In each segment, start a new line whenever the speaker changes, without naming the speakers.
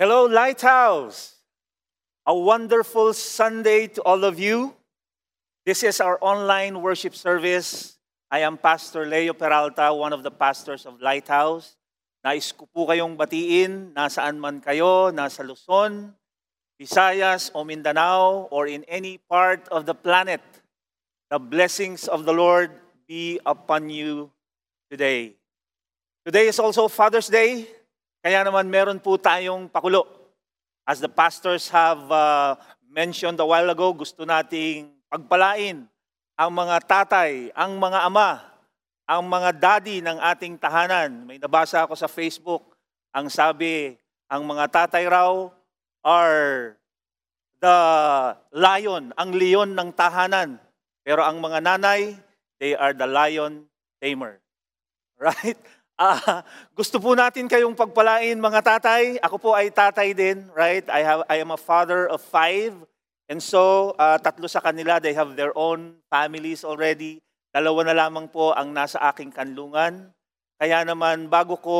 Hello, Lighthouse. A wonderful Sunday to all of you. This is our online worship service. I am Pastor Leo Peralta, one of the pastors of Lighthouse. Nais ko po kayong batiin, nasaan man kayo, nasa Luzon, Visayas o Mindanao, or in any part of the planet. The blessings of the Lord be upon you today. Today is also Father's Day, kaya naman meron po tayong pakulo. As the pastors have uh, mentioned a while ago, gusto nating pagpalain ang mga tatay, ang mga ama, ang mga daddy ng ating tahanan. May nabasa ako sa Facebook, ang sabi, ang mga tatay raw are the lion, ang leon ng tahanan. Pero ang mga nanay, they are the lion tamer. Right? Uh, gusto po natin kayong pagpalain mga tatay. Ako po ay tatay din, right? I have I am a father of five. And so, uh, tatlo sa kanila, they have their own families already. Dalawa na lamang po ang nasa aking kanlungan. Kaya naman, bago ko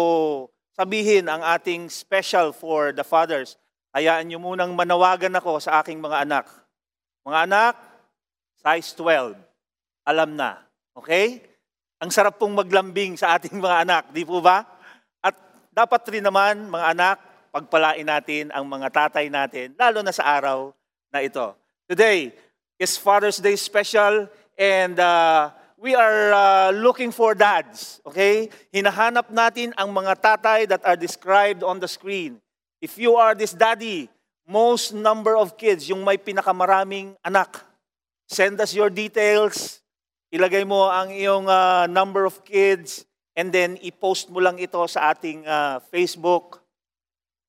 sabihin ang ating special for the fathers, hayaan nyo munang manawagan ako sa aking mga anak. Mga anak, size 12. Alam na. Okay? Ang sarap pong maglambing sa ating mga anak, di po ba? At dapat rin naman, mga anak, pagpalain natin ang mga tatay natin, lalo na sa araw na ito. Today is Father's Day special and uh, we are uh, looking for dads, okay? Hinahanap natin ang mga tatay that are described on the screen. If you are this daddy, most number of kids, yung may pinakamaraming anak, send us your details, ilagay mo ang iyong uh, number of kids and then i-post mo lang ito sa ating uh, Facebook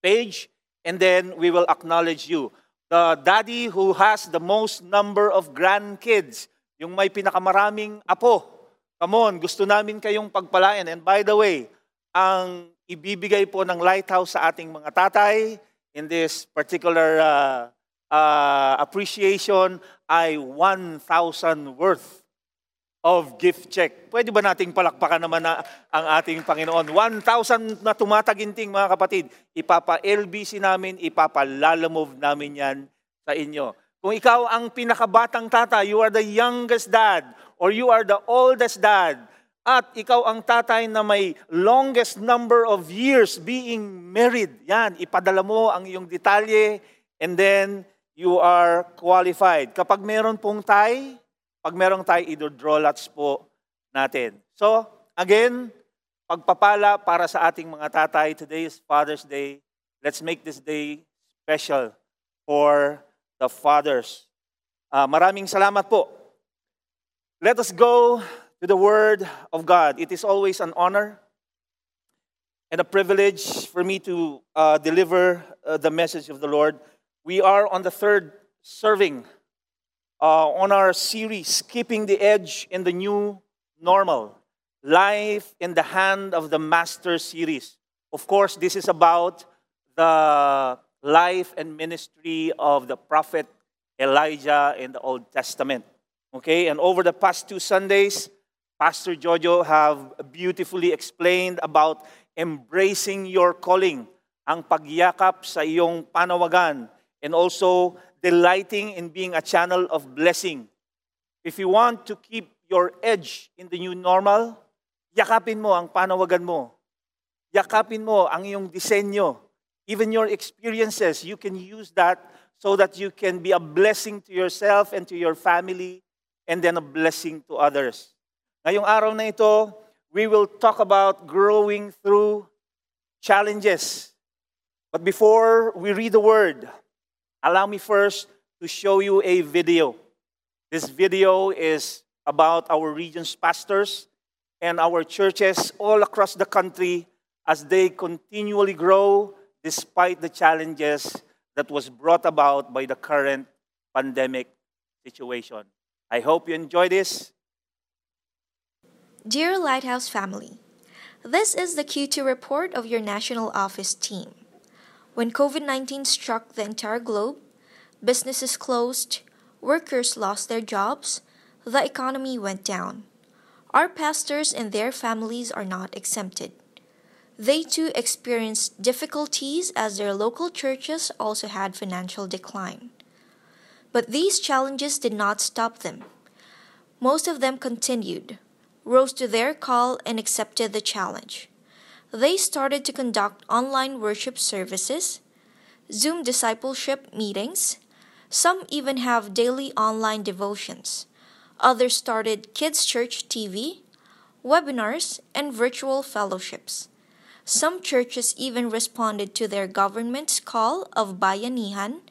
page and then we will acknowledge you. The daddy who has the most number of grandkids, yung may pinakamaraming apo. Come on, gusto namin kayong pagpalain. And by the way, ang ibibigay po ng Lighthouse sa ating mga tatay in this particular uh, uh, appreciation ay 1,000 worth of gift check. Pwede ba nating palakpakan naman na ang ating Panginoon? 1,000 na tumataginting mga kapatid. Ipapa-LBC namin, ipapalalamove namin yan sa inyo. Kung ikaw ang pinakabatang tata, you are the youngest dad, or you are the oldest dad, at ikaw ang tatay na may longest number of years being married, yan, ipadala mo ang iyong detalye, and then you are qualified. Kapag meron pong tay, pag merong tayo, i-draw lots po natin. So, again, pagpapala para sa ating mga tatay. Today is Father's Day. Let's make this day special for the fathers. Uh, maraming salamat po. Let us go to the Word of God. It is always an honor and a privilege for me to uh, deliver uh, the message of the Lord. We are on the third serving uh, on our series, Keeping the Edge in the New Normal Life in the Hand of the Master series. Of course, this is about the life and ministry of the prophet Elijah in the Old Testament. Okay, and over the past two Sundays, Pastor Jojo have beautifully explained about embracing your calling, ang pagyakap sa iyong panawagan, and also delighting in being a channel of blessing. If you want to keep your edge in the new normal, yakapin mo ang panawagan mo. Yakapin mo ang iyong disenyo. Even your experiences, you can use that so that you can be a blessing to yourself and to your family and then a blessing to others. Ngayong araw na ito, we will talk about growing through challenges. But before we read the word, Allow me first to show you a video. This video is about our region's pastors and our churches all across the country as they continually grow despite the challenges that was brought about by the current pandemic situation. I hope you enjoy this.
Dear Lighthouse family, this is the Q2 report of your national office team. When COVID 19 struck the entire globe, businesses closed, workers lost their jobs, the economy went down. Our pastors and their families are not exempted. They too experienced difficulties as their local churches also had financial decline. But these challenges did not stop them. Most of them continued, rose to their call, and accepted the challenge. They started to conduct online worship services, Zoom discipleship meetings, some even have daily online devotions. Others started Kids Church TV, webinars, and virtual fellowships. Some churches even responded to their government's call of Bayanihan,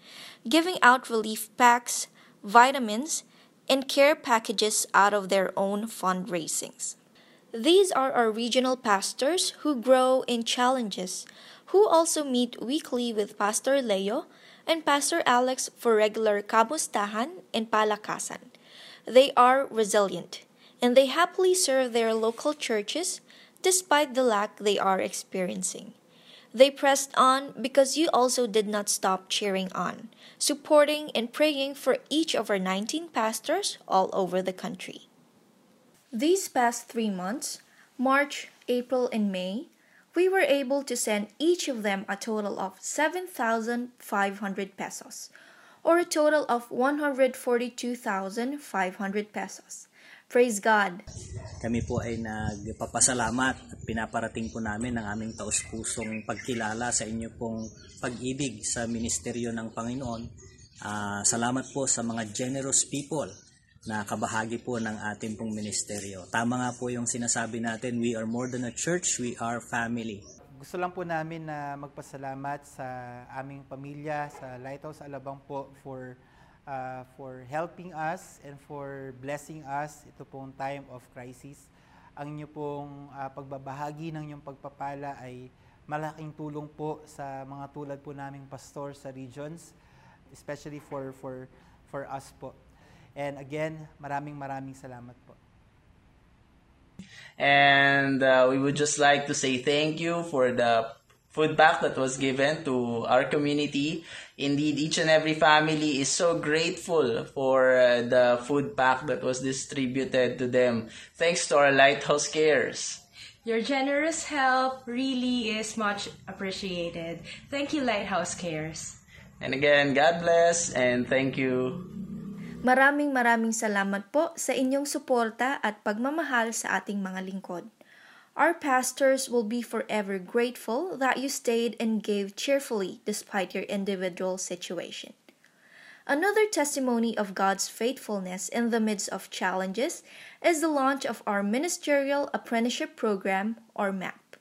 giving out relief packs, vitamins, and care packages out of their own fundraisings. These are our regional pastors who grow in challenges, who also meet weekly with Pastor Leo and Pastor Alex for regular kamustahan and palakasan. They are resilient, and they happily serve their local churches despite the lack they are experiencing. They pressed on because you also did not stop cheering on, supporting and praying for each of our 19 pastors all over the country. These past three months, March, April, and May, we were able to send each of them a total of 7,500 pesos, or a total of 142,500 pesos. Praise God!
Kami po ay nagpapasalamat at pinaparating po namin ang aming taus-pusong pagkilala sa inyo pong pag-ibig sa ministeryo ng Panginoon. Uh, salamat po sa mga generous people na kabahagi po ng ating pong ministeryo. Tama nga po yung sinasabi natin, we are more than a church, we are family.
Gusto lang po namin na magpasalamat sa aming pamilya sa Lighthouse Alabang po for uh, for helping us and for blessing us ito pong time of crisis. Ang inyo pong uh, pagbabahagi ng inyong pagpapala ay malaking tulong po sa mga tulad po naming pastor sa regions, especially for for for us po. And again, maraming maraming salamat po.
And uh, we would just like to say thank you for the food pack that was given to our community. Indeed, each and every family is so grateful for uh, the food pack that was distributed to them. Thanks to our Lighthouse Cares.
Your generous help really is much appreciated. Thank you, Lighthouse Cares.
And again, God bless and thank you.
Maraming maraming salamat po sa inyong suporta at pagmamahal sa ating mga lingkod. Our pastors will be forever grateful that you stayed and gave cheerfully despite your individual situation. Another testimony of God's faithfulness in the midst of challenges is the launch of our Ministerial Apprenticeship Program, or MAP.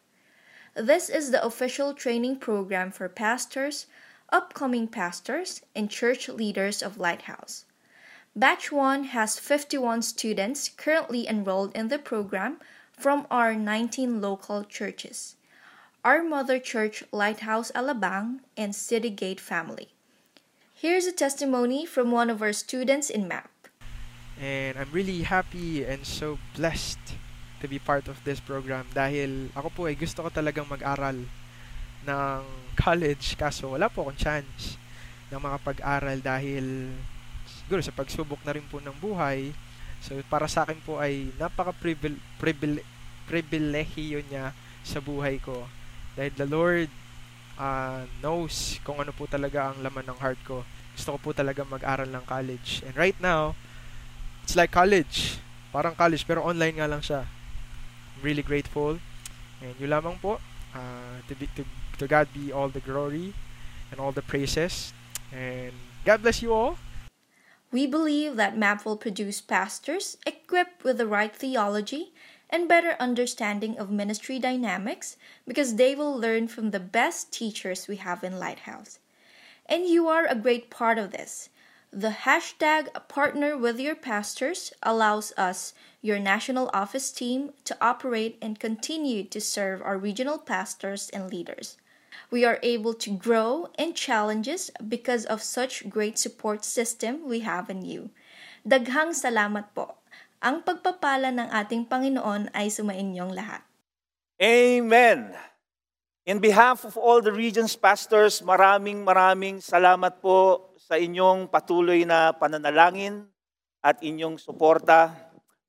This is the official training program for pastors, upcoming pastors, and church leaders of Lighthouse. Batch 1 has 51 students currently enrolled in the program from our 19 local churches. Our mother church, Lighthouse Alabang, and City Gate family. Here's a testimony from one of our students in MAP.
And I'm really happy and so blessed to be part of this program dahil ako po ay gusto ko talagang mag-aral ng college kaso wala po akong chance ng mga pag-aral dahil siguro sa pagsubok na rin po ng buhay. So, para sa akin po ay napaka-privilehiyo niya sa buhay ko. Dahil the Lord uh, knows kung ano po talaga ang laman ng heart ko. Gusto ko po talaga mag-aral ng college. And right now, it's like college. Parang college, pero online nga lang siya. I'm really grateful. And yun lamang po, uh, to, be, to, to God be all the glory and all the praises. And God bless you all.
We believe that MAP will produce pastors equipped with the right theology and better understanding of ministry dynamics because they will learn from the best teachers we have in Lighthouse. And you are a great part of this. The hashtag partner with your pastors allows us, your national office team, to operate and continue to serve our regional pastors and leaders. We are able to grow in challenges because of such great support system we have in you. Daghang salamat po. Ang pagpapala ng ating Panginoon ay sumainyong lahat.
Amen. In behalf of all the region's pastors, maraming maraming salamat po sa inyong patuloy na pananalangin at inyong suporta.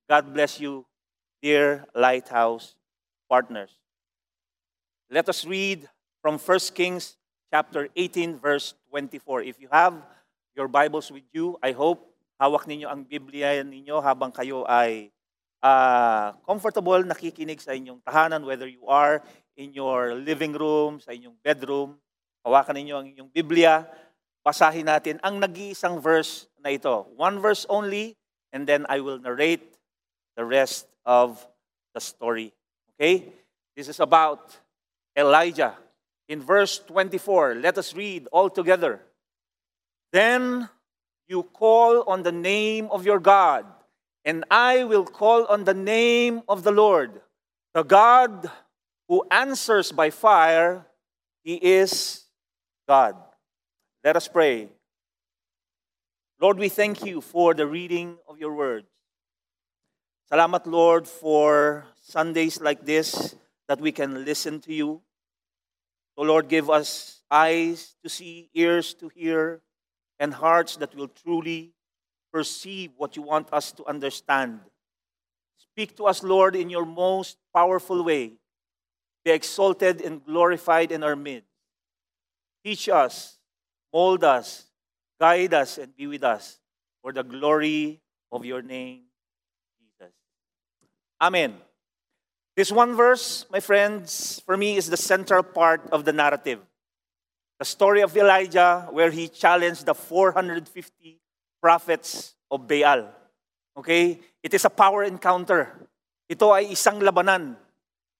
God bless you, dear Lighthouse partners. Let us read from 1 Kings chapter 18 verse 24. If you have your Bibles with you, I hope hawak ninyo ang Biblia ninyo habang kayo ay uh, comfortable nakikinig sa inyong tahanan, whether you are in your living room, sa inyong bedroom. Hawakan ninyo ang inyong Biblia. Basahin natin ang nag-iisang verse na ito. One verse only, and then I will narrate the rest of the story. Okay? This is about Elijah. In verse 24, let us read all together. Then you call on the name of your God, and I will call on the name of the Lord, the God who answers by fire. He is God. Let us pray. Lord, we thank you for the reading of your words. Salamat, Lord, for Sundays like this that we can listen to you. So, Lord, give us eyes to see, ears to hear, and hearts that will truly perceive what you want us to understand. Speak to us, Lord, in your most powerful way. Be exalted and glorified in our midst. Teach us, mold us, guide us, and be with us for the glory of your name, Jesus. Amen. This one verse, my friends, for me is the central part of the narrative. The story of Elijah, where he challenged the 450 prophets of Baal. Okay? It is a power encounter. Ito ay isang labanan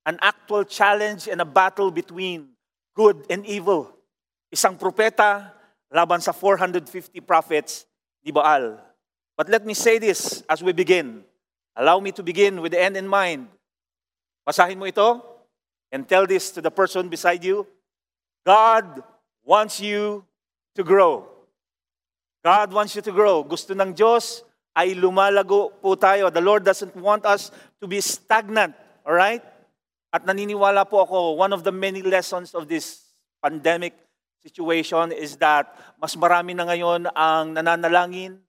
an actual challenge and a battle between good and evil. Isang propeta laban sa 450 prophets ni Baal. But let me say this as we begin. Allow me to begin with the end in mind. Basahin mo ito and tell this to the person beside you. God wants you to grow. God wants you to grow. Gusto ng Diyos ay lumalago po tayo. The Lord doesn't want us to be stagnant. All right? At naniniwala po ako, one of the many lessons of this pandemic situation is that mas marami na ngayon ang nananalangin,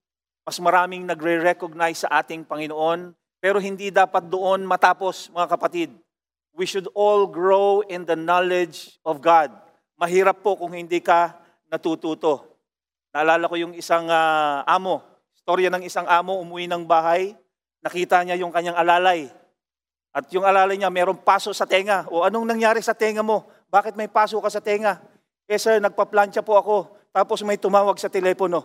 mas maraming nagre-recognize sa ating Panginoon, pero hindi dapat doon matapos, mga kapatid. We should all grow in the knowledge of God. Mahirap po kung hindi ka natututo. Naalala ko yung isang uh, amo, storya ng isang amo, umuwi ng bahay, nakita niya yung kanyang alalay at yung alalay niya, mayroong paso sa tenga. O anong nangyari sa tenga mo? Bakit may paso ka sa tenga? Eh sir, nagpa-plancha po ako. Tapos may tumawag sa telepono.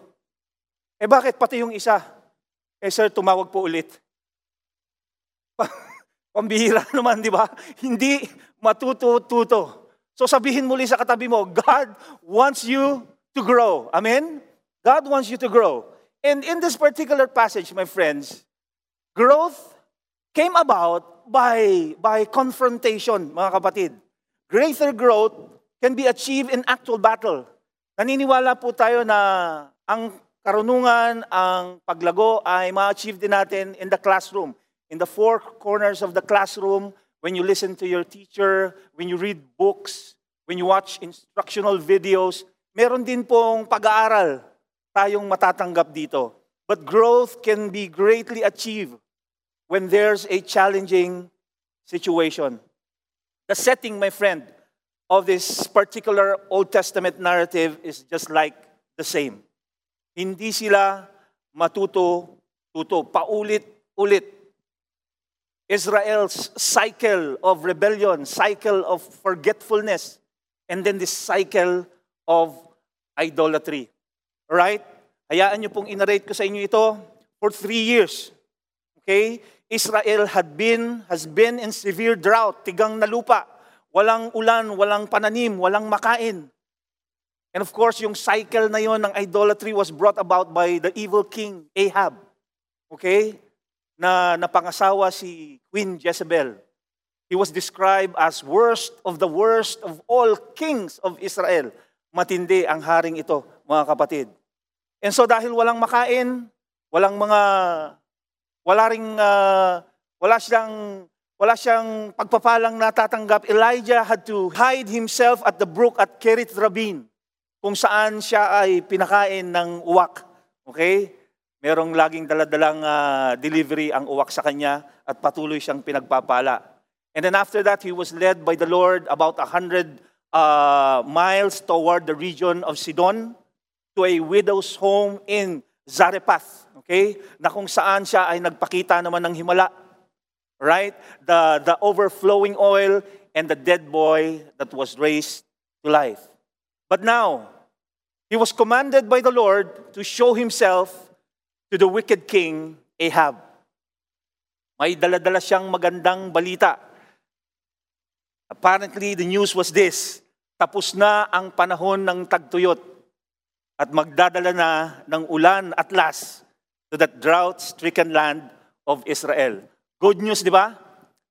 Eh bakit pati yung isa? Eh sir, tumawag po ulit. Pambihira naman, di ba? Hindi matututo. So sabihin muli sa katabi mo, God wants you to grow. Amen? God wants you to grow. And in this particular passage, my friends, growth came about by, by confrontation, mga kapatid. Greater growth can be achieved in actual battle. Naniniwala po tayo na ang karunungan, ang paglago ay ma-achieve din natin in the classroom. In the four corners of the classroom, when you listen to your teacher, when you read books, when you watch instructional videos, meron din pong pag-aaral tayong matatanggap dito. But growth can be greatly achieved when there's a challenging situation. The setting, my friend, of this particular Old Testament narrative is just like the same. Hindi sila matuto-tuto, paulit-ulit. Israel's cycle of rebellion, cycle of forgetfulness, and then this cycle of idolatry. Right? Hayaan niyo pong inarate ko sa inyo ito for three years. Okay? Israel had been, has been in severe drought, tigang na lupa. Walang ulan, walang pananim, walang makain. And of course, yung cycle na yon ng idolatry was brought about by the evil king Ahab. Okay? Na napangasawa si Queen Jezebel. He was described as worst of the worst of all kings of Israel. Matindi ang haring ito, mga kapatid. And so dahil walang makain, walang mga wala ring uh, wala siyang wala siyang pagpapalang natatanggap. Elijah had to hide himself at the brook at Kerit Rabin kung saan siya ay pinakain ng uwak. Okay? Merong laging daladalang uh, delivery ang uwak sa kanya at patuloy siyang pinagpapala. And then after that, he was led by the Lord about a hundred uh, miles toward the region of Sidon to a widow's home in Zarephath. Okay? Na kung saan siya ay nagpakita naman ng himala. Right? The, the overflowing oil and the dead boy that was raised to life. But now, he was commanded by the Lord to show himself to the wicked king Ahab. May daladala siyang magandang balita. Apparently, the news was this. Tapos na ang panahon ng tagtuyot at magdadala na ng ulan at las to that drought-stricken land of Israel. Good news, di ba?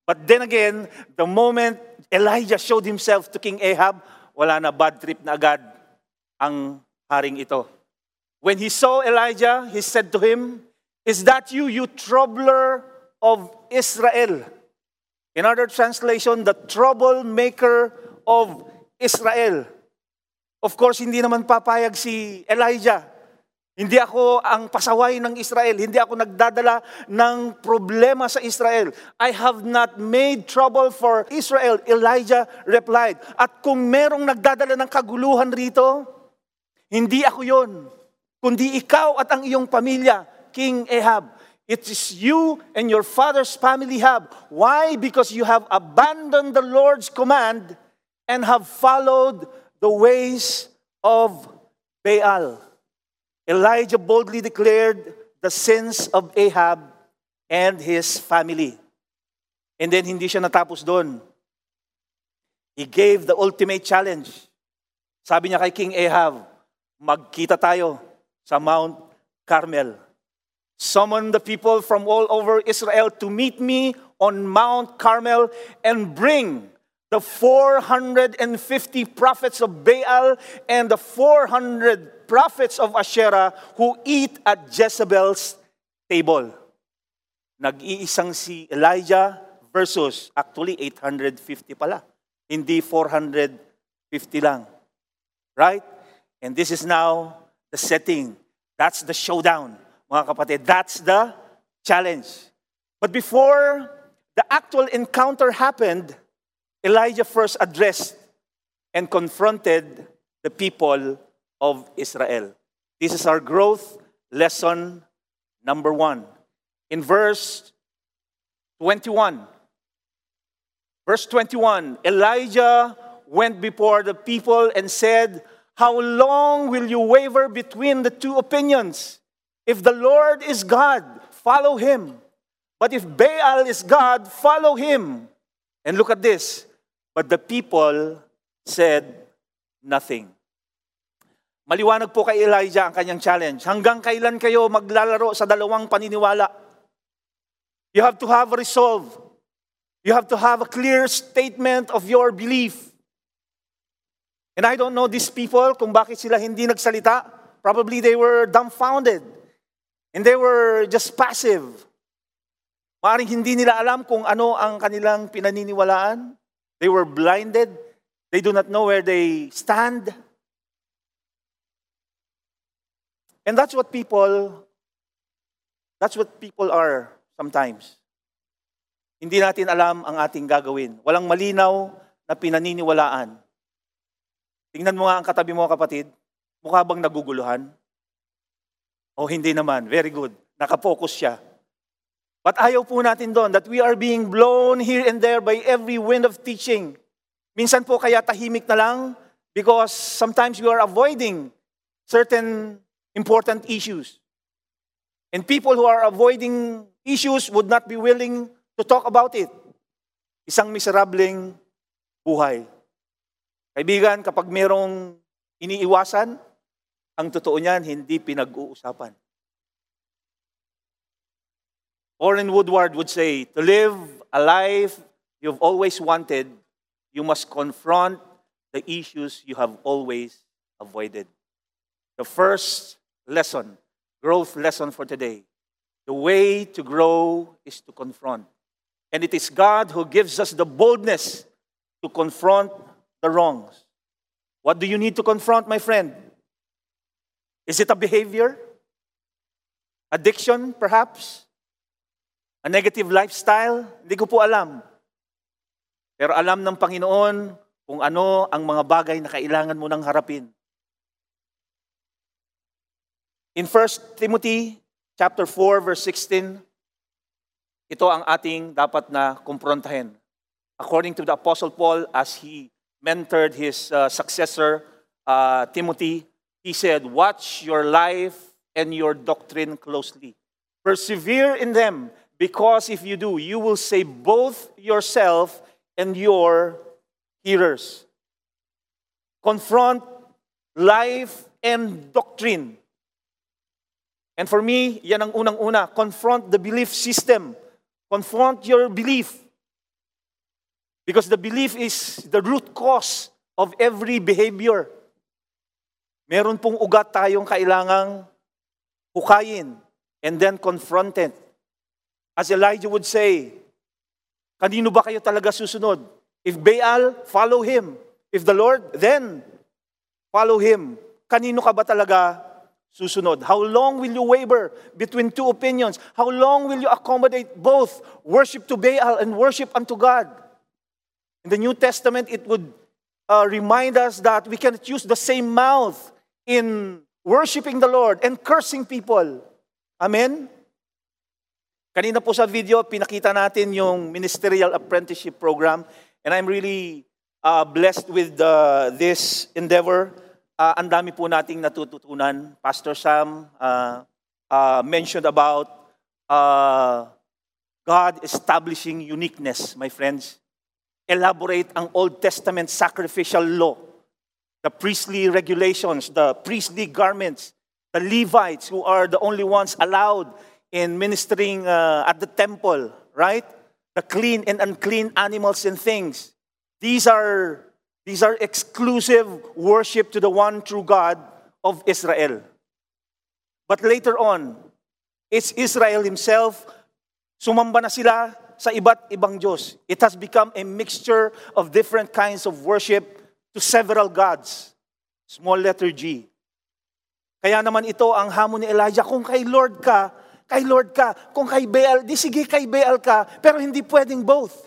But then again, the moment Elijah showed himself to King Ahab, wala na bad trip na agad ang haring ito. When he saw Elijah, he said to him, Is that you, you troubler of Israel? In other translation, the troublemaker of Israel. Of course, hindi naman papayag si Elijah. Hindi ako ang pasaway ng Israel. Hindi ako nagdadala ng problema sa Israel. I have not made trouble for Israel, Elijah replied. At kung merong nagdadala ng kaguluhan rito, hindi ako yon, kundi ikaw at ang iyong pamilya, King Ahab. It is you and your father's family have. Why? Because you have abandoned the Lord's command and have followed the ways of Baal. Elijah boldly declared the sins of Ahab and his family. And then hindi siya natapos doon. He gave the ultimate challenge. Sabi niya kay King Ahab, magkita tayo sa Mount Carmel. Summon the people from all over Israel to meet me on Mount Carmel and bring the 450 prophets of Baal and the 400 prophets of Asherah who eat at Jezebel's table. Nag-iisang si Elijah versus actually 850 pala. Hindi 450 lang. Right? And this is now the setting. That's the showdown, mga kapatid. That's the challenge. But before the actual encounter happened, Elijah first addressed and confronted the people of Israel. This is our growth lesson number one. In verse 21, verse 21, Elijah went before the people and said, How long will you waver between the two opinions? If the Lord is God, follow him. But if Baal is God, follow him. And look at this. But the people said nothing. Maliwanag po kay Elijah ang kanyang challenge. Hanggang kailan kayo maglalaro sa dalawang paniniwala? You have to have a resolve. You have to have a clear statement of your belief. And I don't know these people kung bakit sila hindi nagsalita. Probably they were dumbfounded. And they were just passive. Maring hindi nila alam kung ano ang kanilang pinaniniwalaan. They were blinded. They do not know where they stand. And that's what people, that's what people are sometimes. Hindi natin alam ang ating gagawin. Walang malinaw na pinaniniwalaan. Tingnan mo nga ang katabi mo kapatid. Mukha bang naguguluhan? O hindi naman. Very good. Nakapokus siya. But ayaw po natin doon that we are being blown here and there by every wind of teaching. Minsan po kaya tahimik na lang because sometimes we are avoiding certain important issues. And people who are avoiding issues would not be willing to talk about it. Isang miserableng buhay. Kaibigan, kapag merong iniiwasan, ang totoo niyan, hindi pinag-uusapan. Orrin Woodward would say, to live a life you've always wanted, you must confront the issues you have always avoided. The first lesson, growth lesson for today. The way to grow is to confront. And it is God who gives us the boldness to confront the wrongs. What do you need to confront, my friend? Is it a behavior? Addiction, perhaps? A negative lifestyle? Hindi ko po alam. Pero alam ng Panginoon kung ano ang mga bagay na kailangan mo nang harapin. In 1 Timothy chapter 4 verse 16, ito ang ating dapat na kumprontahin. According to the Apostle Paul, as he mentored his uh, successor, uh, Timothy, he said, Watch your life and your doctrine closely. Persevere in them, because if you do, you will save both yourself and your hearers. Confront life and doctrine. And for me, yan ang unang-una. Confront the belief system. Confront your belief. Because the belief is the root cause of every behavior. Meron pong ugat tayong kailangang hukayin and then confront it. As Elijah would say, kanino ba kayo talaga susunod? If Baal, follow him. If the Lord, then follow him. Kanino ka ba talaga susunod? How long will you waver between two opinions? How long will you accommodate both worship to Baal and worship unto God? In the New Testament, it would uh, remind us that we cannot use the same mouth in worshiping the Lord and cursing people. Amen? Kanina po sa video, pinakita natin yung ministerial apprenticeship program. And I'm really uh, blessed with uh, this endeavor. Uh, ang dami po nating natututunan. Pastor Sam uh, uh, mentioned about uh, God establishing uniqueness, my friends. Elaborate ang Old Testament sacrificial law, the priestly regulations, the priestly garments, the Levites who are the only ones allowed in ministering uh, at the temple, right? The clean and unclean animals and things. These are These are exclusive worship to the one true God of Israel. But later on, it's Israel himself, sumamba na sila sa iba't ibang Diyos. It has become a mixture of different kinds of worship to several gods. Small letter G. Kaya naman ito ang hamon ni Elijah, kung kay Lord ka, kay Lord ka. Kung kay Baal, di sige kay Baal ka, pero hindi pwedeng both.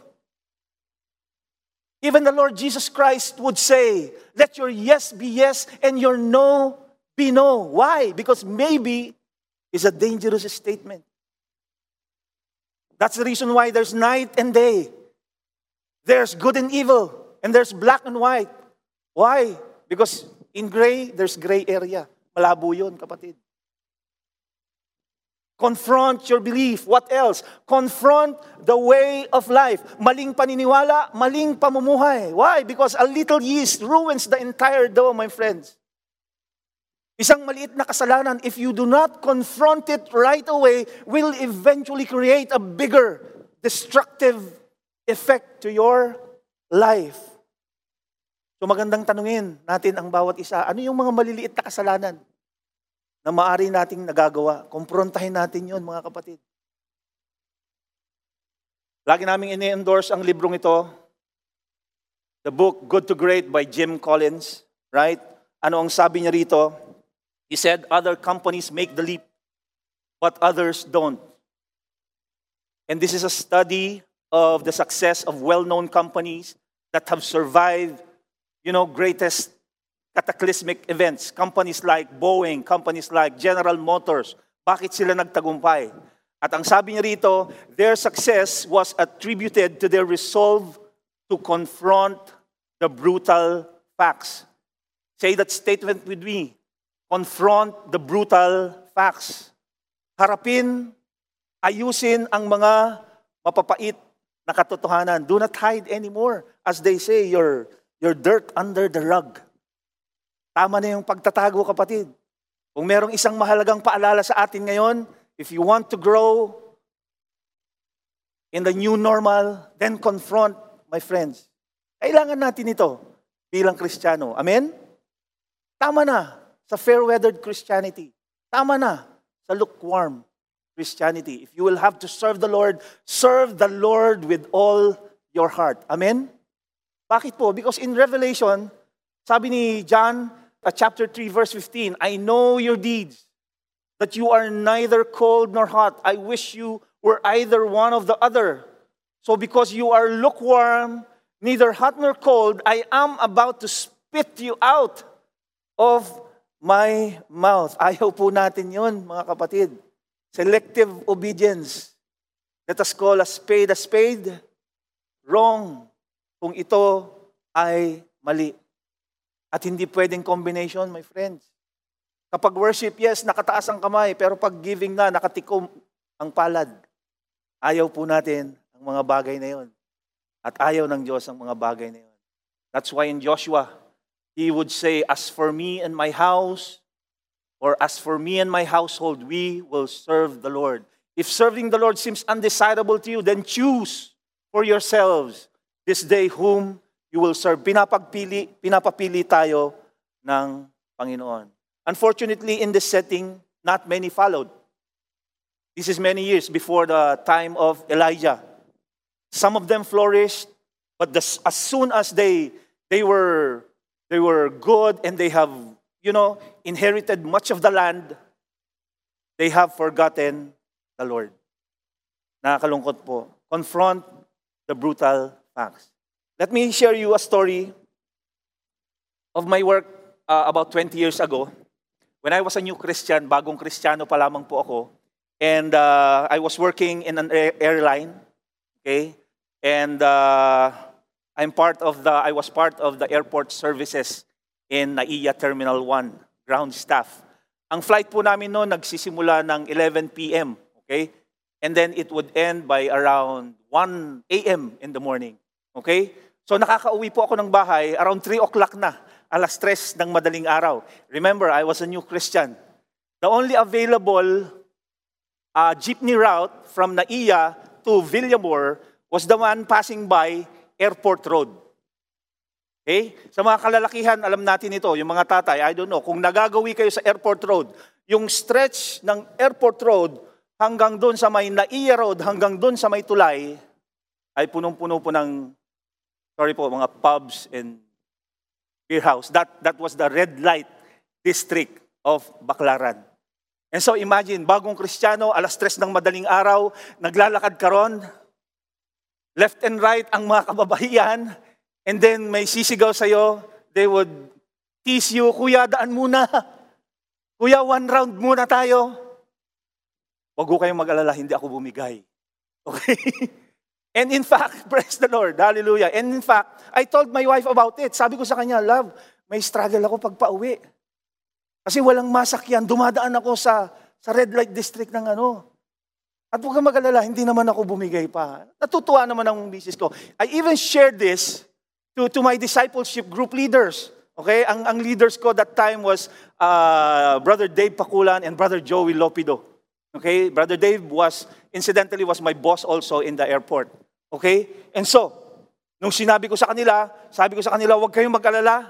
Even the Lord Jesus Christ would say, Let your yes be yes and your no be no. Why? Because maybe is a dangerous statement. That's the reason why there's night and day. There's good and evil, and there's black and white. Why? Because in gray, there's gray area. Malabo yun, kapatid. Confront your belief. What else? Confront the way of life. Maling paniniwala, maling pamumuhay. Why? Because a little yeast ruins the entire dough, my friends. Isang maliit na kasalanan, if you do not confront it right away, will eventually create a bigger destructive effect to your life. So magandang tanungin natin ang bawat isa, ano yung mga maliliit na kasalanan na maari nating nagagawa. Kumprontahin natin yon mga kapatid. Lagi naming ini-endorse ang librong ito, the book Good to Great by Jim Collins, right? Ano ang sabi niya rito? He said, other companies make the leap, but others don't. And this is a study of the success of well-known companies that have survived, you know, greatest cataclysmic events. Companies like Boeing, companies like General Motors, bakit sila nagtagumpay? At ang sabi niya rito, their success was attributed to their resolve to confront the brutal facts. Say that statement with me. Confront the brutal facts. Harapin, ayusin ang mga mapapait na katotohanan. Do not hide anymore. As they say, your, your dirt under the rug. Tama na yung pagtatago, kapatid. Kung merong isang mahalagang paalala sa atin ngayon, if you want to grow in the new normal, then confront, my friends. Kailangan natin ito bilang Kristiyano. Amen? Tama na sa fair-weathered Christianity. Tama na sa lukewarm Christianity. If you will have to serve the Lord, serve the Lord with all your heart. Amen? Bakit po? Because in Revelation, sabi ni John, uh, chapter 3, verse 15, I know your deeds, that you are neither cold nor hot. I wish you were either one of the other. So because you are lukewarm neither hot nor cold, I am about to spit you out of my mouth. Ayaw po natin yun, mga kapatid. Selective obedience. Let us call a spade a spade. Wrong kung ito ay mali. At hindi pwedeng combination, my friends. Kapag worship, yes, nakataas ang kamay, pero pag giving na, nakatikom ang palad. Ayaw po natin ang mga bagay na yon. At ayaw ng Diyos ang mga bagay na yon. That's why in Joshua, he would say, As for me and my house, or as for me and my household, we will serve the Lord. If serving the Lord seems undesirable to you, then choose for yourselves this day whom you will serve. Pinapagpili, pinapapili tayo ng Panginoon. Unfortunately, in this setting, not many followed. This is many years before the time of Elijah. Some of them flourished, but the, as soon as they, they, were, they were good and they have, you know, inherited much of the land, they have forgotten the Lord. Nakakalungkot po. Confront the brutal facts. Let me share you a story of my work uh, about 20 years ago. When I was a new Christian, bagong Kristiyano pa lamang po ako, and uh, I was working in an airline, okay? And uh, I'm part of the, I was part of the airport services in Naiya Terminal 1, ground staff. Ang flight po namin noon nagsisimula ng 11 p.m., okay? And then it would end by around 1 a.m. in the morning, okay? So nakakauwi po ako ng bahay around 3 o'clock na, alas 3 ng madaling araw. Remember, I was a new Christian. The only available uh, jeepney route from Naiya to Villamor was the one passing by Airport Road. Okay? Sa mga kalalakihan, alam natin ito, yung mga tatay, I don't know, kung nagagawi kayo sa Airport Road, yung stretch ng Airport Road hanggang doon sa may Naiya Road, hanggang doon sa may Tulay, ay punong-puno po ng, sorry po, mga pubs and beer house. That, that was the red light district of Baclaran. And so imagine, bagong Kristiyano, alas tres ng madaling araw, naglalakad ka ron, left and right ang mga kababaihan, and then may sisigaw sa'yo, they would tease you, Kuya, daan muna. Kuya, one round muna tayo. Huwag kayong mag-alala, hindi ako bumigay. Okay? And in fact, praise the Lord, hallelujah. And in fact, I told my wife about it. Sabi ko sa kanya, love, may struggle ako pag pauwi. Kasi walang masakyan, dumadaan ako sa, sa red light district ng ano. At huwag kang mag-alala, hindi naman ako bumigay pa. Natutuwa naman ang misis ko. I even shared this to, to my discipleship group leaders. Okay? Ang, ang leaders ko that time was uh, Brother Dave Pakulan and Brother Joey Lopido. Okay? Brother Dave was, incidentally, was my boss also in the airport. Okay? And so, nung sinabi ko sa kanila, sabi ko sa kanila, huwag kayong mag-alala.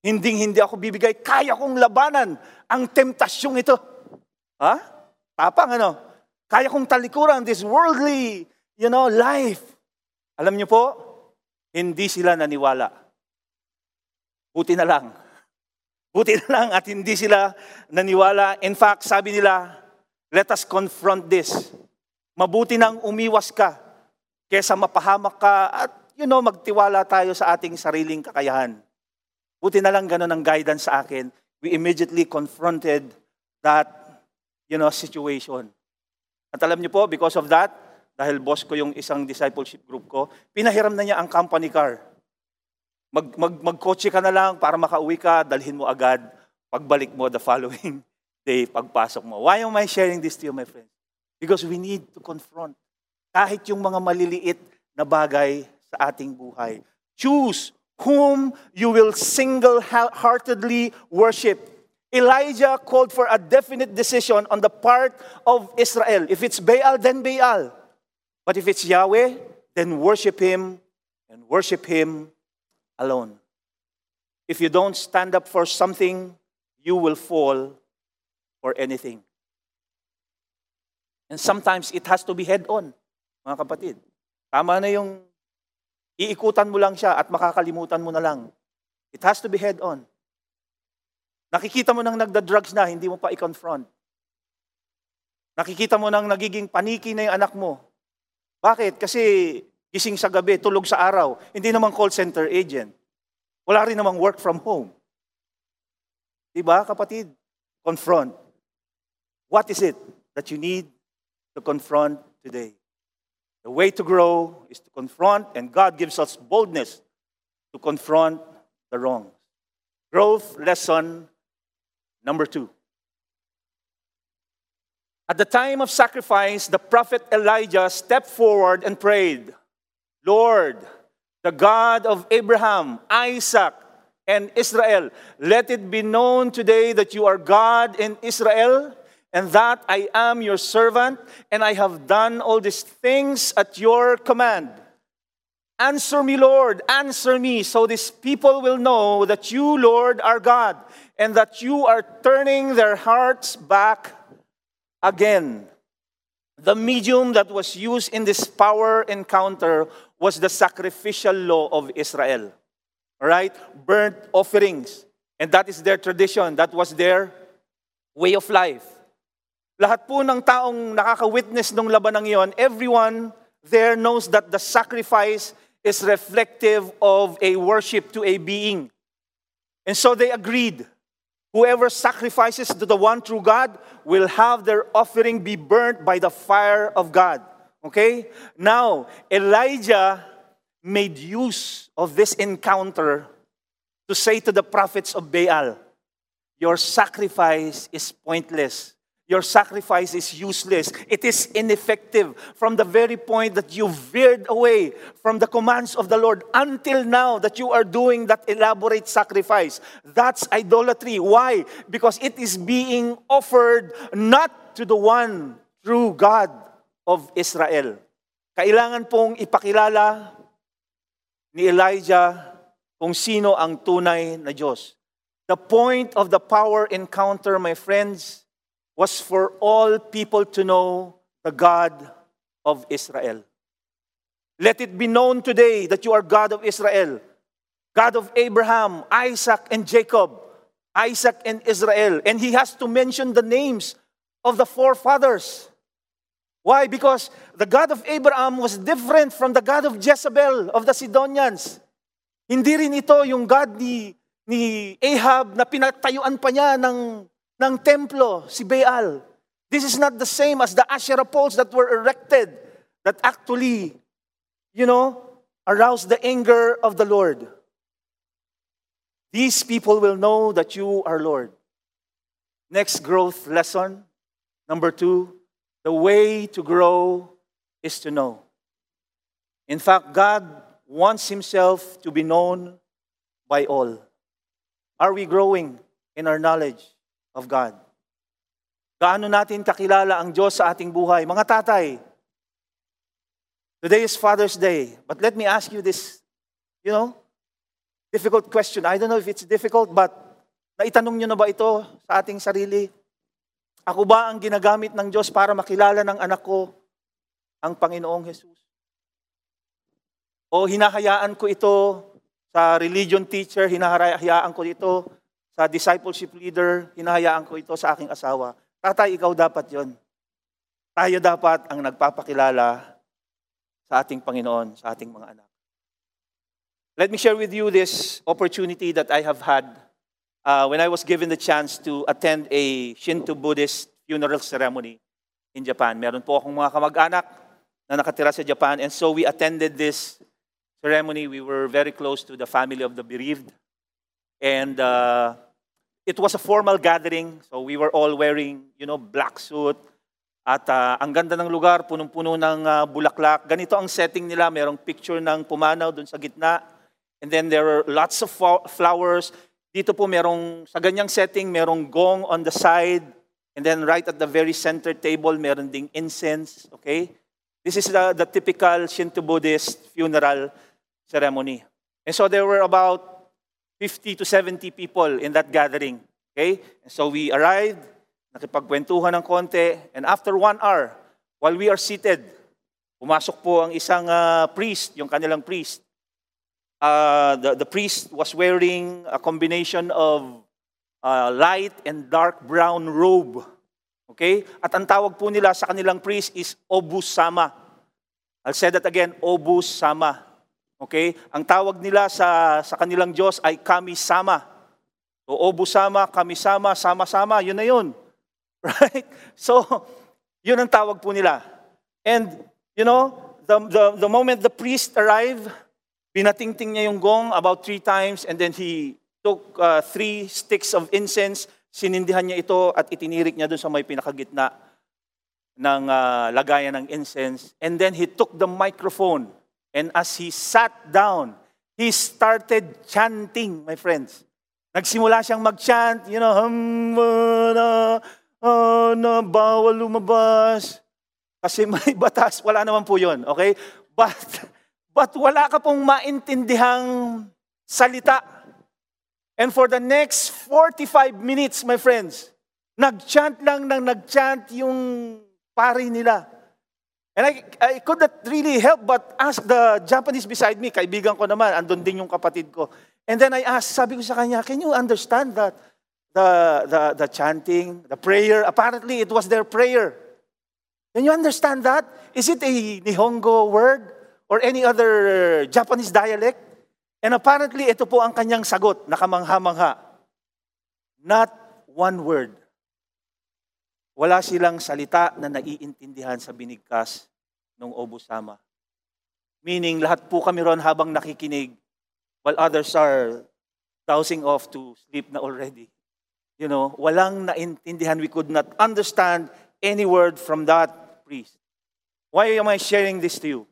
Hinding hindi ako bibigay. Kaya kong labanan ang temptasyong ito. Ha? Tapang ano? Kaya kong talikuran this worldly, you know, life. Alam niyo po, hindi sila naniwala. Buti na lang. Buti na lang at hindi sila naniwala. In fact, sabi nila, let us confront this. Mabuti nang umiwas ka kesa mapahamak ka at, you know, magtiwala tayo sa ating sariling kakayahan. Buti na lang ganun ang guidance sa akin. We immediately confronted that, you know, situation. At alam niyo po, because of that, dahil boss ko yung isang discipleship group ko, pinahiram na niya ang company car. Mag, mag, magkotse ka na lang para makauwi ka, dalhin mo agad, pagbalik mo the following day, pagpasok mo. Why am I sharing this to you, my friends? Because we need to confront kahit yung mga maliliit na bagay sa ating buhay. Choose whom you will single-heartedly worship. Elijah called for a definite decision on the part of Israel. If it's Baal, then Baal. But if it's Yahweh, then worship Him and worship Him alone. If you don't stand up for something, you will fall for anything. And sometimes it has to be head on, mga kapatid. Tama na yung iikutan mo lang siya at makakalimutan mo na lang. It has to be head on. Nakikita mo nang nagda-drugs na, hindi mo pa i-confront. Nakikita mo nang nagiging paniki na yung anak mo. Bakit? Kasi gising sa gabi, tulog sa araw. Hindi naman call center agent. Wala rin namang work from home. Diba, kapatid? Confront. What is it that you need to confront today? The way to grow is to confront, and God gives us boldness to confront the wrongs. Growth lesson number two. At the time of sacrifice, the prophet Elijah stepped forward and prayed, Lord, the God of Abraham, Isaac, and Israel, let it be known today that you are God in Israel and that I am your servant and I have done all these things at your command. Answer me, Lord, answer me, so these people will know that you, Lord, are God and that you are turning their hearts back again. The medium that was used in this power encounter was the sacrificial law of Israel. right? Burnt offerings. And that is their tradition. That was their way of life. Lahat po ng taong nakaka-witness ng iyon, everyone there knows that the sacrifice is reflective of a worship to a being. And so they agreed. Whoever sacrifices to the one true God will have their offering be burnt by the fire of God. Okay? Now, Elijah made use of this encounter to say to the prophets of Baal, Your sacrifice is pointless. Your sacrifice is useless. It is ineffective from the very point that you veered away from the commands of the Lord until now that you are doing that elaborate sacrifice. That's idolatry. Why? Because it is being offered not to the one true God of Israel. Kailangan pong ipakilala ni Elijah kung sino ang tunay na Diyos. The point of the power encounter, my friends, was for all people to know the God of Israel. Let it be known today that you are God of Israel, God of Abraham, Isaac, and Jacob, Isaac and Israel. And he has to mention the names of the forefathers. Why? Because the God of Abraham was different from the God of Jezebel, of the Sidonians. Hindi rin ito yung God ni, ni Ahab na pinatayuan pa niya ng ng templo, si Baal. This is not the same as the Asherah poles that were erected that actually, you know, aroused the anger of the Lord. These people will know that you are Lord. Next growth lesson, number two, the way to grow is to know. In fact, God wants Himself to be known by all. Are we growing in our knowledge? Of God. Gaano natin kakilala ang Diyos sa ating buhay? Mga tatay, today is Father's Day, but let me ask you this, you know, difficult question. I don't know if it's difficult, but naitanong nyo na ba ito sa ating sarili? Ako ba ang ginagamit ng Diyos para makilala ng anak ko ang Panginoong Jesus? O hinahayaan ko ito sa religion teacher, hinahayaan ko ito sa discipleship leader, hinahayaan ko ito sa aking asawa. Tatay, ikaw dapat yon. Tayo dapat ang nagpapakilala sa ating Panginoon, sa ating mga anak. Let me share with you this opportunity that I have had uh, when I was given the chance to attend a Shinto Buddhist funeral ceremony in Japan. Meron po akong mga kamag-anak na nakatira sa Japan and so we attended this ceremony. We were very close to the family of the bereaved. And uh, it was a formal gathering, so we were all wearing, you know, black suit. At uh, ang ganda ng lugar, punong-puno ng uh, bulaklak. Ganito ang setting nila, merong picture ng pumanaw doon sa gitna. And then there are lots of flowers. Dito po merong, sa ganyang setting, merong gong on the side. And then right at the very center table, meron ding incense. Okay? This is the, the typical Shinto Buddhist funeral ceremony. And so there were about 50 to 70 people in that gathering. Okay? And so we arrived, nakipagkwentuhan ng konti, and after one hour, while we are seated, pumasok po ang isang uh, priest, yung kanilang priest. Uh, the, the priest was wearing a combination of uh, light and dark brown robe. Okay? At ang tawag po nila sa kanilang priest is Obusama. I'll say that again, Obus Sama. Okay? Ang tawag nila sa, sa kanilang Diyos ay Kami-sama. So, Obus Sama, Kami-sama, sama-sama, yun na yun. Right? So, yun ang tawag po nila. And, you know, the, the, the moment the priest arrived, binatingting niya yung gong about three times and then he took uh, three sticks of incense, sinindihan niya ito at itinirik niya doon sa may pinakagitna ng uh, lagayan ng incense. And then he took the microphone and as he sat down, he started chanting, my friends. Nagsimula siyang mag-chant, you know, hum, na, oh, na, bawal lumabas. Kasi may batas, wala naman po yun, okay? But, but wala ka pong maintindihang salita. And for the next 45 minutes, my friends, nag-chant lang ng nag-chant yung pari nila. And I, I could not really help but ask the Japanese beside me, kaibigan ko naman, andun din yung kapatid ko. And then I asked, sabi ko sa kanya, can you understand that? The, the, the chanting, the prayer, apparently it was their prayer. Can you understand that? Is it a Nihongo word or any other Japanese dialect? And apparently ito po ang kanyang sagot, nakamangha-mangha. Not one word. Wala silang salita na naiintindihan sa binigkas ng Obusama. Meaning, lahat po kami ron habang nakikinig while others are dowsing off to sleep na already. You know, walang naintindihan. We could not understand any word from that priest. Why am I sharing this to you?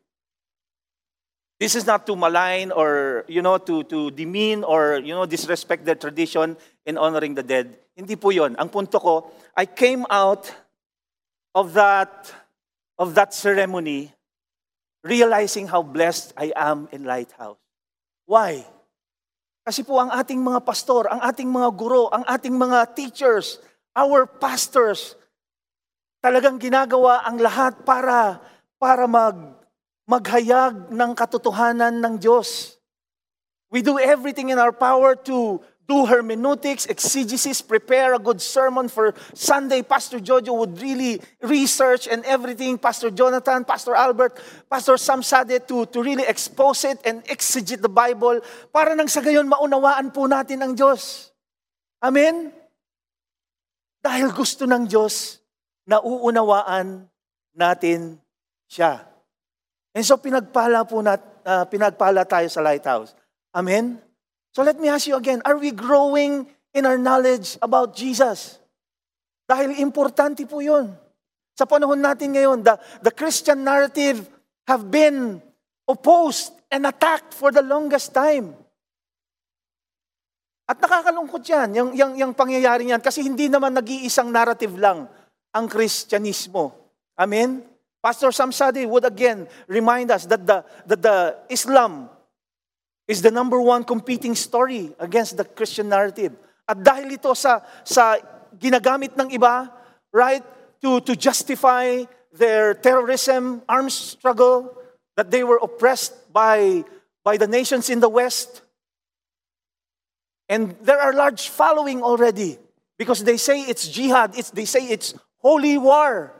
This is not to malign or, you know, to, to demean or, you know, disrespect their tradition in honoring the dead. Hindi po yon. Ang punto ko, I came out of that, of that ceremony realizing how blessed I am in Lighthouse. Why? Kasi po ang ating mga pastor, ang ating mga guro, ang ating mga teachers, our pastors, talagang ginagawa ang lahat para para mag maghayag ng katotohanan ng Diyos. We do everything in our power to do hermeneutics, exegesis, prepare a good sermon for Sunday. Pastor Jojo would really research and everything. Pastor Jonathan, Pastor Albert, Pastor Sam Sade to, to really expose it and exegete the Bible para nang sa gayon maunawaan po natin ang Diyos. Amen? Dahil gusto ng Diyos na uunawaan natin siya. And so pinagpala po nat, uh, pinagpala tayo sa lighthouse. Amen? So let me ask you again, are we growing in our knowledge about Jesus? Dahil importante po yun. Sa panahon natin ngayon, the, the Christian narrative have been opposed and attacked for the longest time. At nakakalungkot yan, yung, yung, yung pangyayari yan, kasi hindi naman nag-iisang narrative lang ang Kristyanismo. Amen? Pastor Samsadi would again remind us that the, that the Islam is the number one competing story against the Christian narrative. At dahil ito sa, sa ginagamit ng iba, right, to, to justify their terrorism, arms struggle, that they were oppressed by, by the nations in the West. And there are large following already because they say it's jihad, it's, they say it's holy war.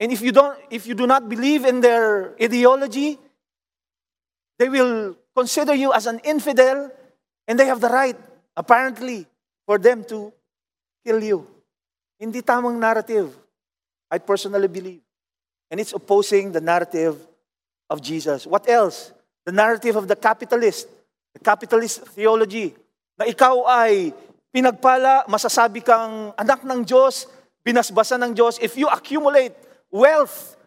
And if you don't if you do not believe in their ideology, they will consider you as an infidel and they have the right apparently for them to kill you. Hindi tamang narrative. I personally believe. And it's opposing the narrative of Jesus. What else? The narrative of the capitalist. The capitalist theology. Na ikaw ay pinagpala, masasabi kang anak ng Diyos, binasbasa ng Diyos. If you accumulate wealth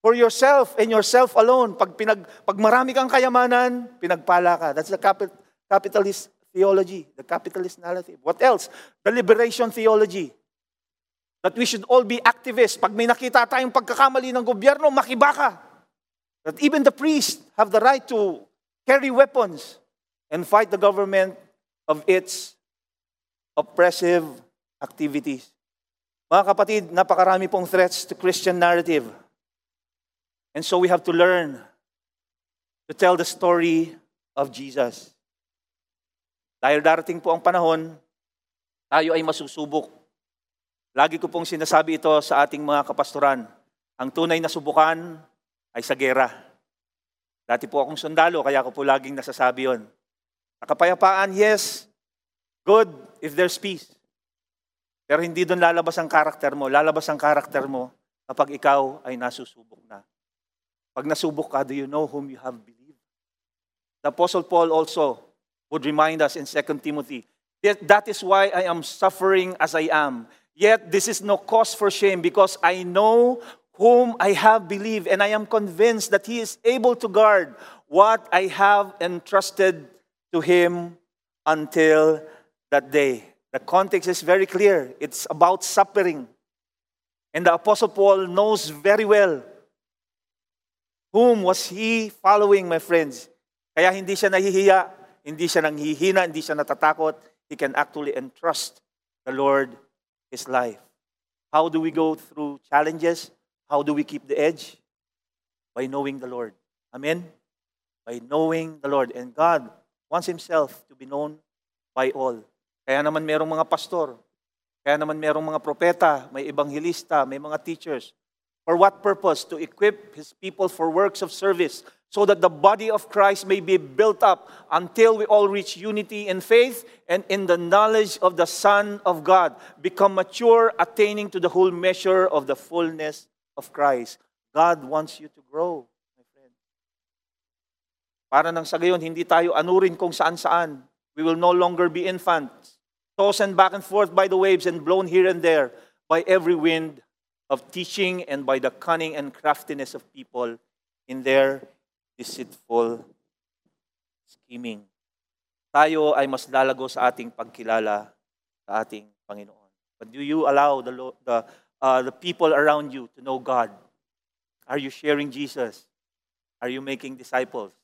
for yourself and yourself alone. Pag, pinag, pag marami kang kayamanan, pinagpala ka. That's the capital, capitalist theology, the capitalist narrative. What else? The liberation theology. That we should all be activists. Pag may nakita tayong pagkakamali ng gobyerno, makibaka. That even the priests have the right to carry weapons and fight the government of its oppressive activities. Mga kapatid, napakarami pong threats to Christian narrative. And so we have to learn to tell the story of Jesus. Dahil darating po ang panahon, tayo ay masusubok. Lagi ko pong sinasabi ito sa ating mga kapastoran. Ang tunay na subukan ay sa gera. Dati po akong sundalo, kaya ako po laging nasasabi yon. Nakapayapaan, yes, good if there's peace. Pero hindi doon lalabas ang karakter mo. Lalabas ang karakter mo kapag ikaw ay nasusubok na. Pag nasubok ka, do you know whom you have believed? The Apostle Paul also would remind us in 2 Timothy, that, that is why I am suffering as I am. Yet this is no cause for shame because I know whom I have believed, and I am convinced that he is able to guard what I have entrusted to him until that day. The context is very clear. It's about suffering. And the Apostle Paul knows very well whom was he following, my friends. Kaya hindi siya nahihiya, hindi siya nanghihina, hindi siya natatakot. He can actually entrust the Lord his life. How do we go through challenges? How do we keep the edge? By knowing the Lord. Amen? By knowing the Lord. And God wants Himself to be known by all. Kaya naman merong mga pastor, kaya naman merong mga propeta, may ebanghilista, may mga teachers. For what purpose? To equip His people for works of service, so that the body of Christ may be built up until we all reach unity in faith and in the knowledge of the Son of God, become mature, attaining to the whole measure of the fullness of Christ. God wants you to grow, my friend. Para nang sa gayon, hindi tayo anurin kung saan-saan. We will no longer be infants, tossed back and forth by the waves and blown here and there by every wind of teaching and by the cunning and craftiness of people in their deceitful scheming. Tayo ay mas lalago sa ating pagkilala sa ating Panginoon. But do you allow the, the uh, the people around you to know God? Are you sharing Jesus? Are you making disciples?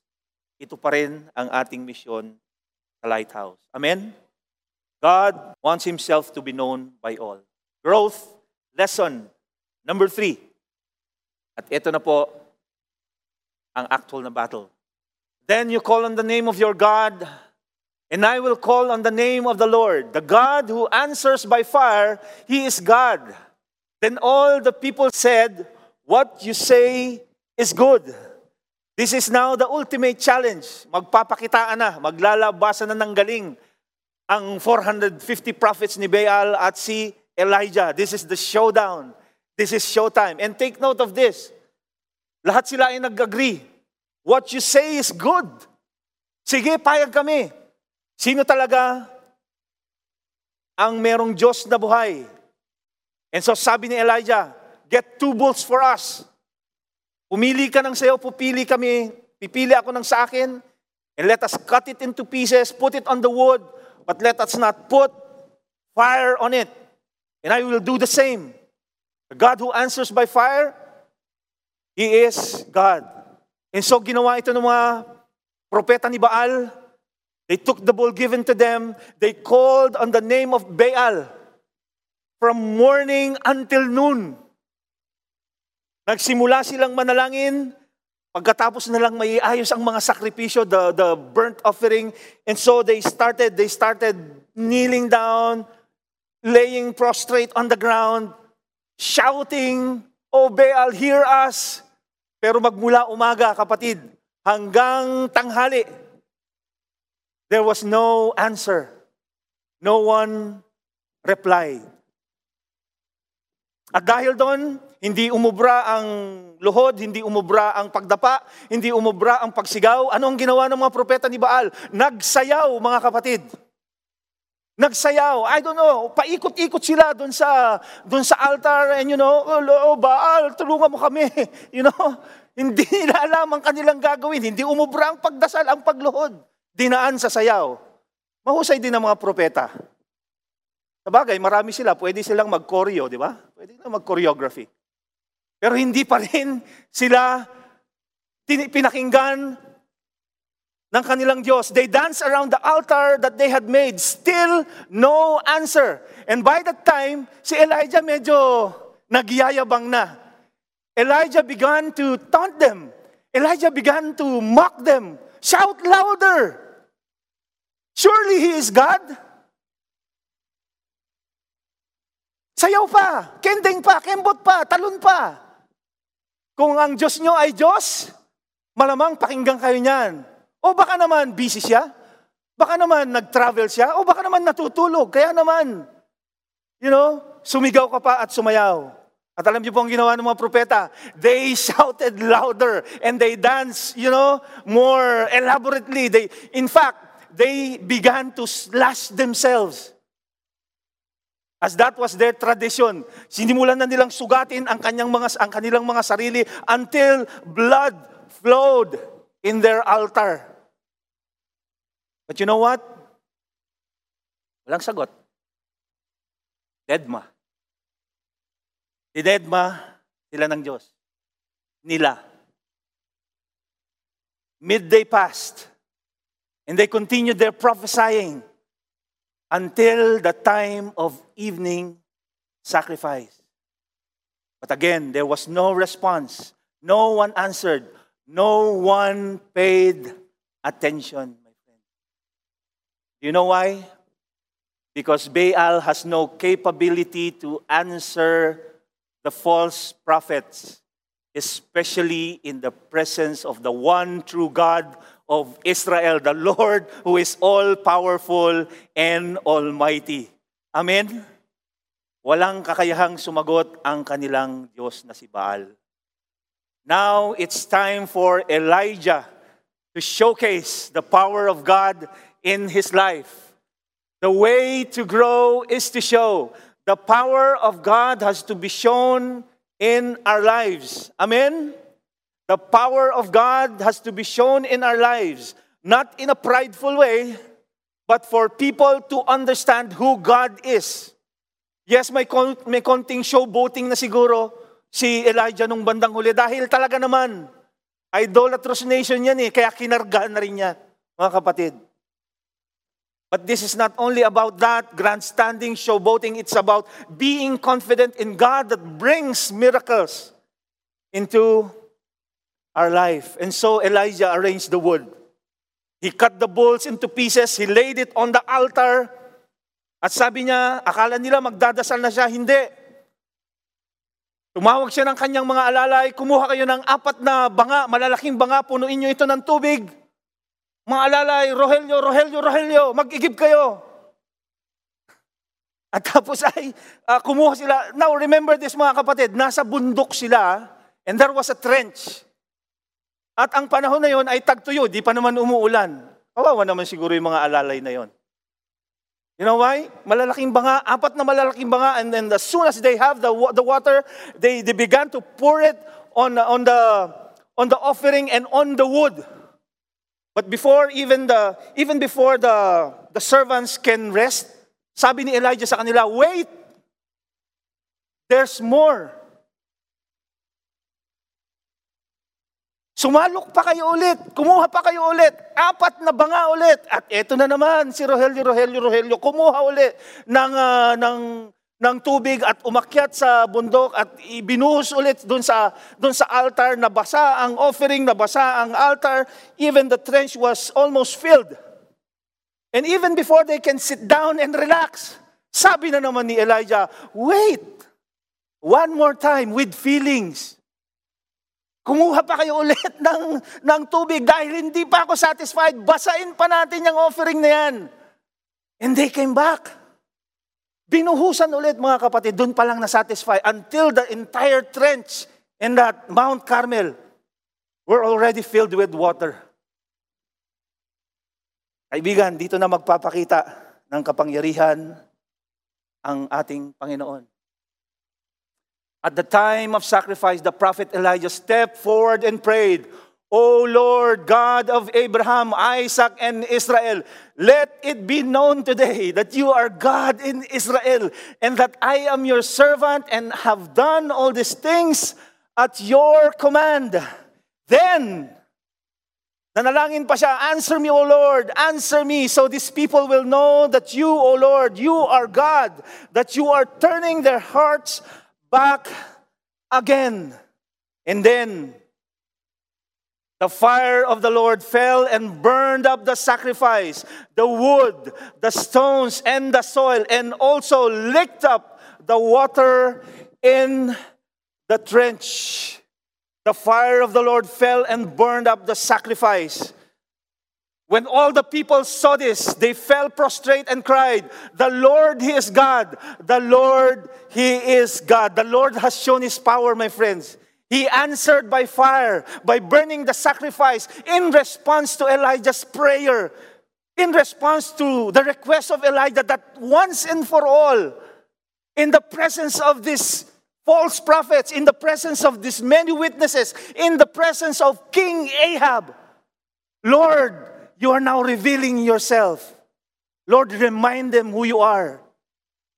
Ito pa rin ang ating misyon sa Lighthouse. Amen? God wants Himself to be known by all. Growth, lesson, number three. At ito na po ang actual na battle. Then you call on the name of your God, and I will call on the name of the Lord. The God who answers by fire, He is God. Then all the people said, What you say is good. This is now the ultimate challenge. Magpapakitaan na, maglalabasan na ng galing ang 450 prophets ni Baal at si Elijah. This is the showdown. This is showtime. And take note of this. Lahat sila ay nag-agree. What you say is good. Sige, payag kami. Sino talaga ang merong Diyos na buhay? And so sabi ni Elijah, get two bulls for us. Pumili ka ng sayo, pupili kami, pipili ako ng sa akin, and let us cut it into pieces, put it on the wood, but let us not put fire on it. And I will do the same. The God who answers by fire, He is God. And so ginawa ito ng mga propeta ni Baal. They took the bull given to them. They called on the name of Baal from morning until noon. Nagsimula silang manalangin, pagkatapos na lang may ayos ang mga sakripisyo, the, the burnt offering. And so they started, they started kneeling down, laying prostrate on the ground, shouting, O Baal, hear us. Pero magmula umaga, kapatid, hanggang tanghali, there was no answer. No one replied. At dahil doon, hindi umubra ang luhod, hindi umubra ang pagdapa, hindi umubra ang pagsigaw. Ano ang ginawa ng mga propeta ni Baal? Nagsayaw, mga kapatid. Nagsayaw. I don't know, paikot-ikot sila doon sa doon sa altar and you know, oh, Baal, tulungan mo kami. You know, hindi nila alam ang kanilang gagawin. Hindi umubra ang pagdasal, ang pagluhod. Dinaan sa sayaw. Mahusay din ang mga propeta. Sabagay, marami sila, pwede silang mag-choreo, di ba? Pwede silang mag-choreography. Pero hindi pa rin sila pinakinggan ng kanilang Diyos. They dance around the altar that they had made. Still no answer. And by that time, si Elijah medyo nagyayabang na. Elijah began to taunt them. Elijah began to mock them. Shout louder. Surely he is God. Sayaw pa, kending pa, kembot pa, talon pa. Kung ang Diyos nyo ay Diyos, malamang pakinggan kayo niyan. O baka naman busy siya. Baka naman nag-travel siya. O baka naman natutulog. Kaya naman, you know, sumigaw ka pa at sumayaw. At alam niyo po ang ginawa ng mga propeta? They shouted louder and they danced, you know, more elaborately. They, in fact, they began to slash themselves. As that was their tradition, sinimulan na nilang sugatin ang kanyang mga ang kanilang mga sarili until blood flowed in their altar. But you know what? Walang sagot. Deadma. Dinedma sila ng Diyos. Nila. Midday passed. And they continued their prophesying until the time of evening sacrifice. But again, there was no response. No one answered. No one paid attention. You know why? Because Baal has no capability to answer the false prophets, especially in the presence of the one true God of Israel, the Lord who is all powerful and almighty. Amen? Walang kakayahang sumagot ang kanilang Diyos na si Baal. Now it's time for Elijah to showcase the power of God in his life. The way to grow is to show the power of God has to be shown in our lives. Amen? The power of God has to be shown in our lives, not in a prideful way, but for people to understand who God is. Yes, may, kon- may konting showboating na siguro si Elijah nung bandang huli dahil talaga naman, idolatrous nation yan eh, kaya kinargahan na rin niya, mga kapatid. But this is not only about that grandstanding, showboating, it's about being confident in God that brings miracles into our life. And so Elijah arranged the wood. He cut the bulls into pieces, he laid it on the altar. At sabi niya, akala nila magdadasal na siya, hindi. Tumawag siya ng kanyang mga alalay, kumuha kayo ng apat na banga, malalaking banga, punuin niyo ito ng tubig. Mga alalay, Rogelio, Rogelio, Rogelio, mag-igib kayo. At tapos ay uh, kumuha sila. Now remember this mga kapatid, nasa bundok sila and there was a trench. At ang panahon na yon ay tagtuyo, di pa naman umuulan. Kawawa naman siguro yung mga alalay na yon. You know why? Malalaking banga, apat na malalaking banga, and then as soon as they have the, the water, they, they began to pour it on, on, the, on the offering and on the wood. But before even the even before the the servants can rest, sabi ni Elijah sa kanila, "Wait. There's more." Sumalok pa kayo ulit. Kumuha pa kayo ulit. Apat na banga ulit. At eto na naman si Rogelio, Rogelio, Rogelio. Kumuha ulit ng, uh, ng, ng tubig at umakyat sa bundok at ibinuhos ulit doon sa, doon sa altar. Nabasa ang offering, nabasa ang altar. Even the trench was almost filled. And even before they can sit down and relax, sabi na naman ni Elijah, wait, one more time with feelings. Kumuha pa kayo ulit ng, ng tubig dahil hindi pa ako satisfied. Basain pa natin yung offering na yan. And they came back. Binuhusan ulit mga kapatid. Doon pa lang na-satisfy until the entire trench in that Mount Carmel were already filled with water. Kaibigan, dito na magpapakita ng kapangyarihan ang ating Panginoon. At the time of sacrifice, the prophet Elijah stepped forward and prayed, O Lord God of Abraham, Isaac, and Israel, let it be known today that you are God in Israel, and that I am your servant and have done all these things at your command. Then, nanalangin pa siya, answer me, O Lord, answer me, so these people will know that you, O Lord, you are God, that you are turning their hearts back again. And then the fire of the Lord fell and burned up the sacrifice, the wood, the stones, and the soil, and also licked up the water in the trench. The fire of the Lord fell and burned up the sacrifice. When all the people saw this, they fell prostrate and cried, The Lord, He is God. The Lord, He is God. The Lord has shown His power, my friends. He answered by fire, by burning the sacrifice in response to Elijah's prayer, in response to the request of Elijah that once and for all, in the presence of these false prophets, in the presence of these many witnesses, in the presence of King Ahab, Lord, you are now revealing yourself. Lord, remind them who you are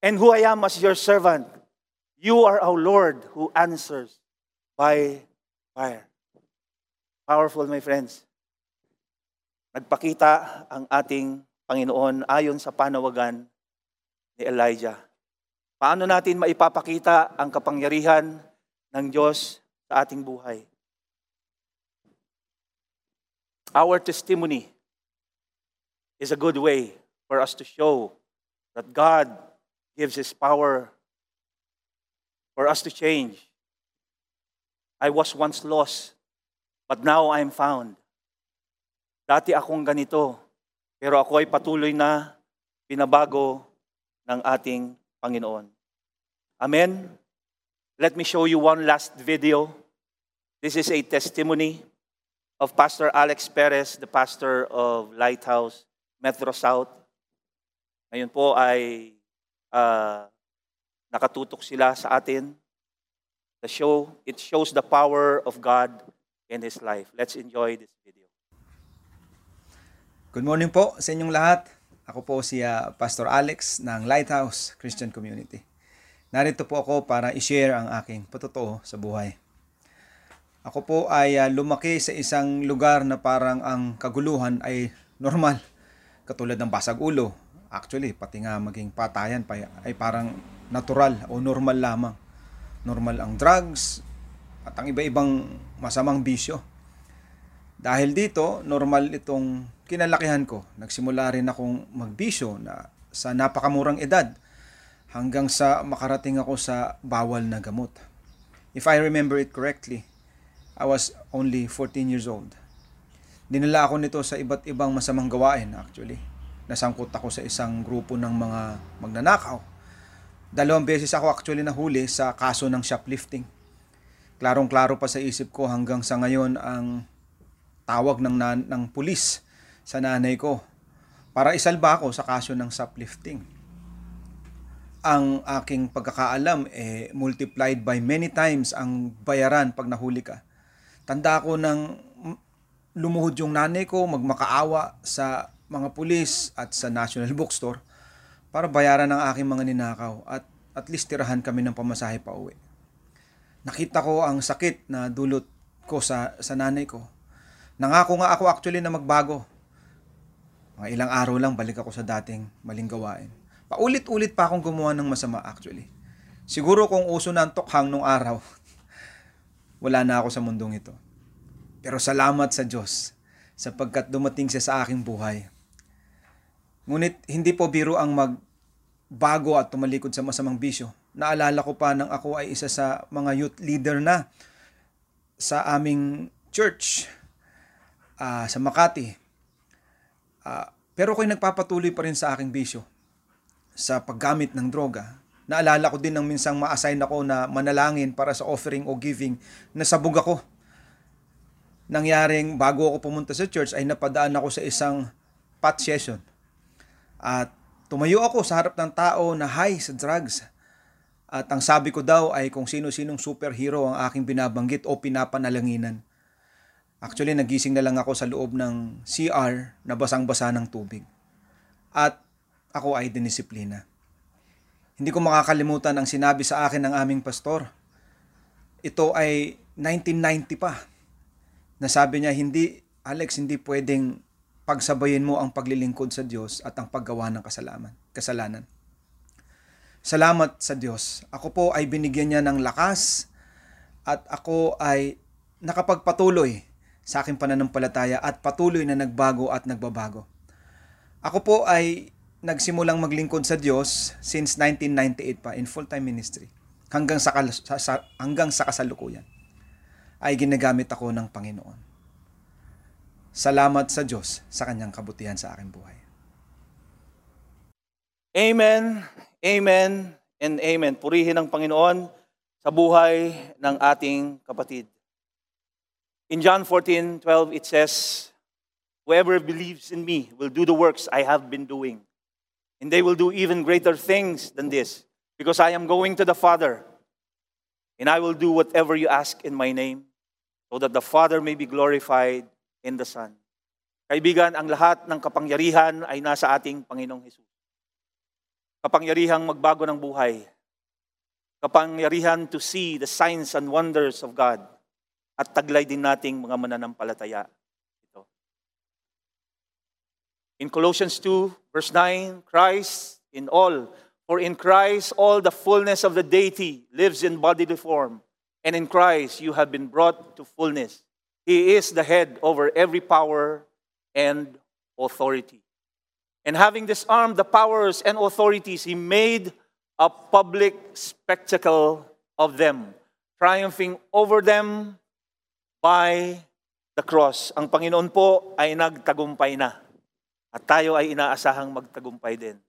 and who I am as your servant. You are our Lord who answers by fire. Powerful, my friends. Nagpakita ang ating Panginoon ayon sa panawagan ni Elijah. Paano natin maipapakita ang kapangyarihan ng Diyos sa ating buhay? Our testimony is a good way for us to show that God gives His power for us to change. I was once lost, but now I am found. Dati akong ganito, pero ako ay patuloy na binabago ng ating Panginoon. Amen? Let me show you one last video. This is a testimony of Pastor Alex Perez, the pastor of Lighthouse Metro South. Ngayon po ay uh, nakatutok sila sa atin. The show, it shows the power of God in His life. Let's enjoy this video.
Good morning po sa inyong lahat. Ako po si uh, Pastor Alex ng Lighthouse Christian Community. Narito po ako para i-share ang aking patotoo sa buhay. Ako po ay uh, lumaki sa isang lugar na parang ang kaguluhan ay normal katulad ng basag ulo. Actually, pati nga maging patayan pa ay parang natural o normal lamang. Normal ang drugs at ang iba-ibang masamang bisyo. Dahil dito, normal itong kinalakihan ko. Nagsimula rin akong magbisyo na sa napakamurang edad hanggang sa makarating ako sa bawal na gamot. If I remember it correctly, I was only 14 years old. Dinala ako nito sa iba't ibang masamang gawain actually. Nasangkot ako sa isang grupo ng mga magnanakaw. Dalawang beses ako actually nahuli sa kaso ng shoplifting. Klarong-klaro pa sa isip ko hanggang sa ngayon ang tawag ng, nan- ng pulis sa nanay ko para isalba ako sa kaso ng shoplifting. Ang aking pagkakaalam eh multiplied by many times ang bayaran pag nahuli ka. Tanda ko ng lumuhod yung nanay ko, magmakaawa sa mga pulis at sa National Bookstore para bayaran ang aking mga ninakaw at at least tirahan kami ng pamasahe pa uwi. Nakita ko ang sakit na dulot ko sa, sa nanay ko. Nangako nga ako actually na magbago. Mga ilang araw lang balik ako sa dating maling gawain. Paulit-ulit pa akong gumawa ng masama actually. Siguro kung uso na ang tokhang nung araw, wala na ako sa mundong ito. Pero salamat sa Diyos sapagkat dumating siya sa aking buhay. Ngunit hindi po biro ang magbago at tumalikod sa masamang bisyo. Naalala ko pa nang ako ay isa sa mga youth leader na sa aming church uh, sa Makati. Uh, pero ako'y nagpapatuloy pa rin sa aking bisyo sa paggamit ng droga. Naalala ko din nang minsang ma-assign ako na manalangin para sa offering o giving. Nasabog ako nangyaring bago ako pumunta sa church ay napadaan ako sa isang pot session. At tumayo ako sa harap ng tao na high sa drugs. At ang sabi ko daw ay kung sino-sinong superhero ang aking binabanggit o pinapanalanginan. Actually, nagising na lang ako sa loob ng CR na basang-basa ng tubig. At ako ay dinisiplina. Hindi ko makakalimutan ang sinabi sa akin ng aming pastor. Ito ay 1990 pa na sabi niya, hindi, Alex, hindi pwedeng pagsabayin mo ang paglilingkod sa Diyos at ang paggawa ng kasalanan. kasalanan. Salamat sa Diyos. Ako po ay binigyan niya ng lakas at ako ay nakapagpatuloy sa aking pananampalataya at patuloy na nagbago at nagbabago. Ako po ay nagsimulang maglingkod sa Diyos since 1998 pa in full-time ministry hanggang sa, sa, hanggang sa kasalukuyan. ay ginagamit ako ng Panginoon. Salamat sa Diyos sa kanyang kabutihan sa aking buhay.
Amen, amen, and amen. Purihin ang Panginoon sa buhay ng ating kapatid. In John 14, 12, it says, Whoever believes in me will do the works I have been doing. And they will do even greater things than this, because I am going to the Father. And I will do whatever you ask in my name, so that the Father may be glorified in the Son. Kaibigan, ang lahat ng kapangyarihan ay nasa ating Panginoong Hesus. Kapangyarihang magbago ng buhay. Kapangyarihan to see the signs and wonders of God. At taglay din nating mga mananampalataya. Ito. In Colossians 2, verse 9, Christ in all. For in Christ all the fullness of the deity lives in bodily form. And in Christ you have been brought to fullness. He is the head over every power and authority. And having disarmed the powers and authorities, he made a public spectacle of them, triumphing over them by the cross. Ang Panginoon po ay nagtagumpay na. At tayo ay inaasahang magtagumpay din.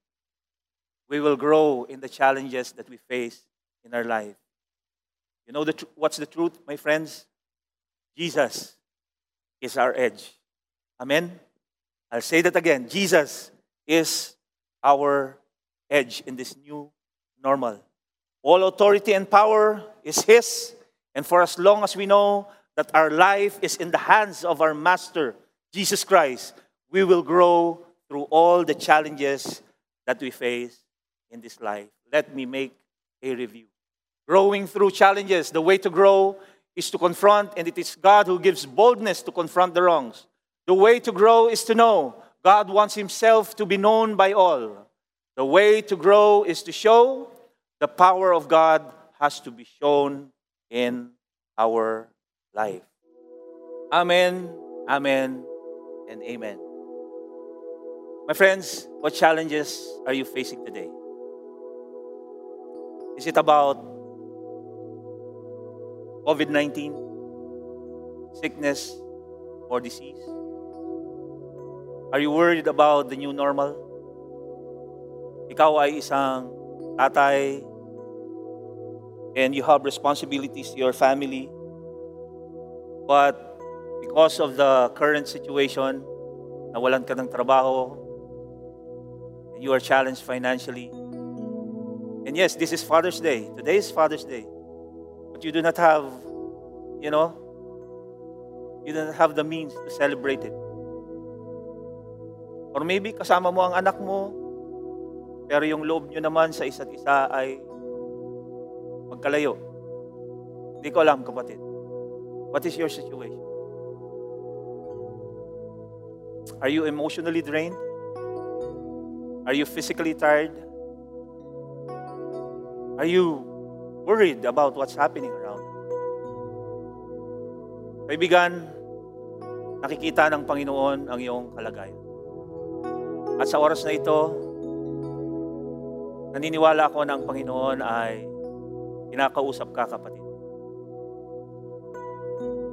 We will grow in the challenges that we face in our life. You know the tr- what's the truth, my friends? Jesus is our edge. Amen? I'll say that again. Jesus is our edge in this new normal. All authority and power is His, and for as long as we know that our life is in the hands of our Master, Jesus Christ, we will grow through all the challenges that we face in this life. Let me make a review. Growing through challenges, the way to grow is to confront, and it is God who gives boldness to confront the wrongs. The way to grow is to know God wants Himself to be known by all. The way to grow is to show the power of God has to be shown in our life. Amen, amen, and amen. My friends, what challenges are you facing today? Is it about COVID 19, sickness, or disease? Are you worried about the new normal? Ikaw ay isang tatay and you have responsibilities to your family. But because of the current situation, nawalan ka ng trabaho, and you are challenged financially. And yes, this is Father's Day. Today is Father's Day. But you do not have, you know, you do not have the means to celebrate it. Or maybe kasama mo ang anak mo, pero yung loob nyo naman sa isa't isa ay magkalayo. Hindi ko alam, kapatid. What is your situation? Are you emotionally drained? Are you physically tired? Are you worried about what's happening around? Kaibigan, nakikita ng Panginoon ang iyong kalagayan. At sa oras na ito, naniniwala ako na ang Panginoon ay kinakausap ka, kapatid.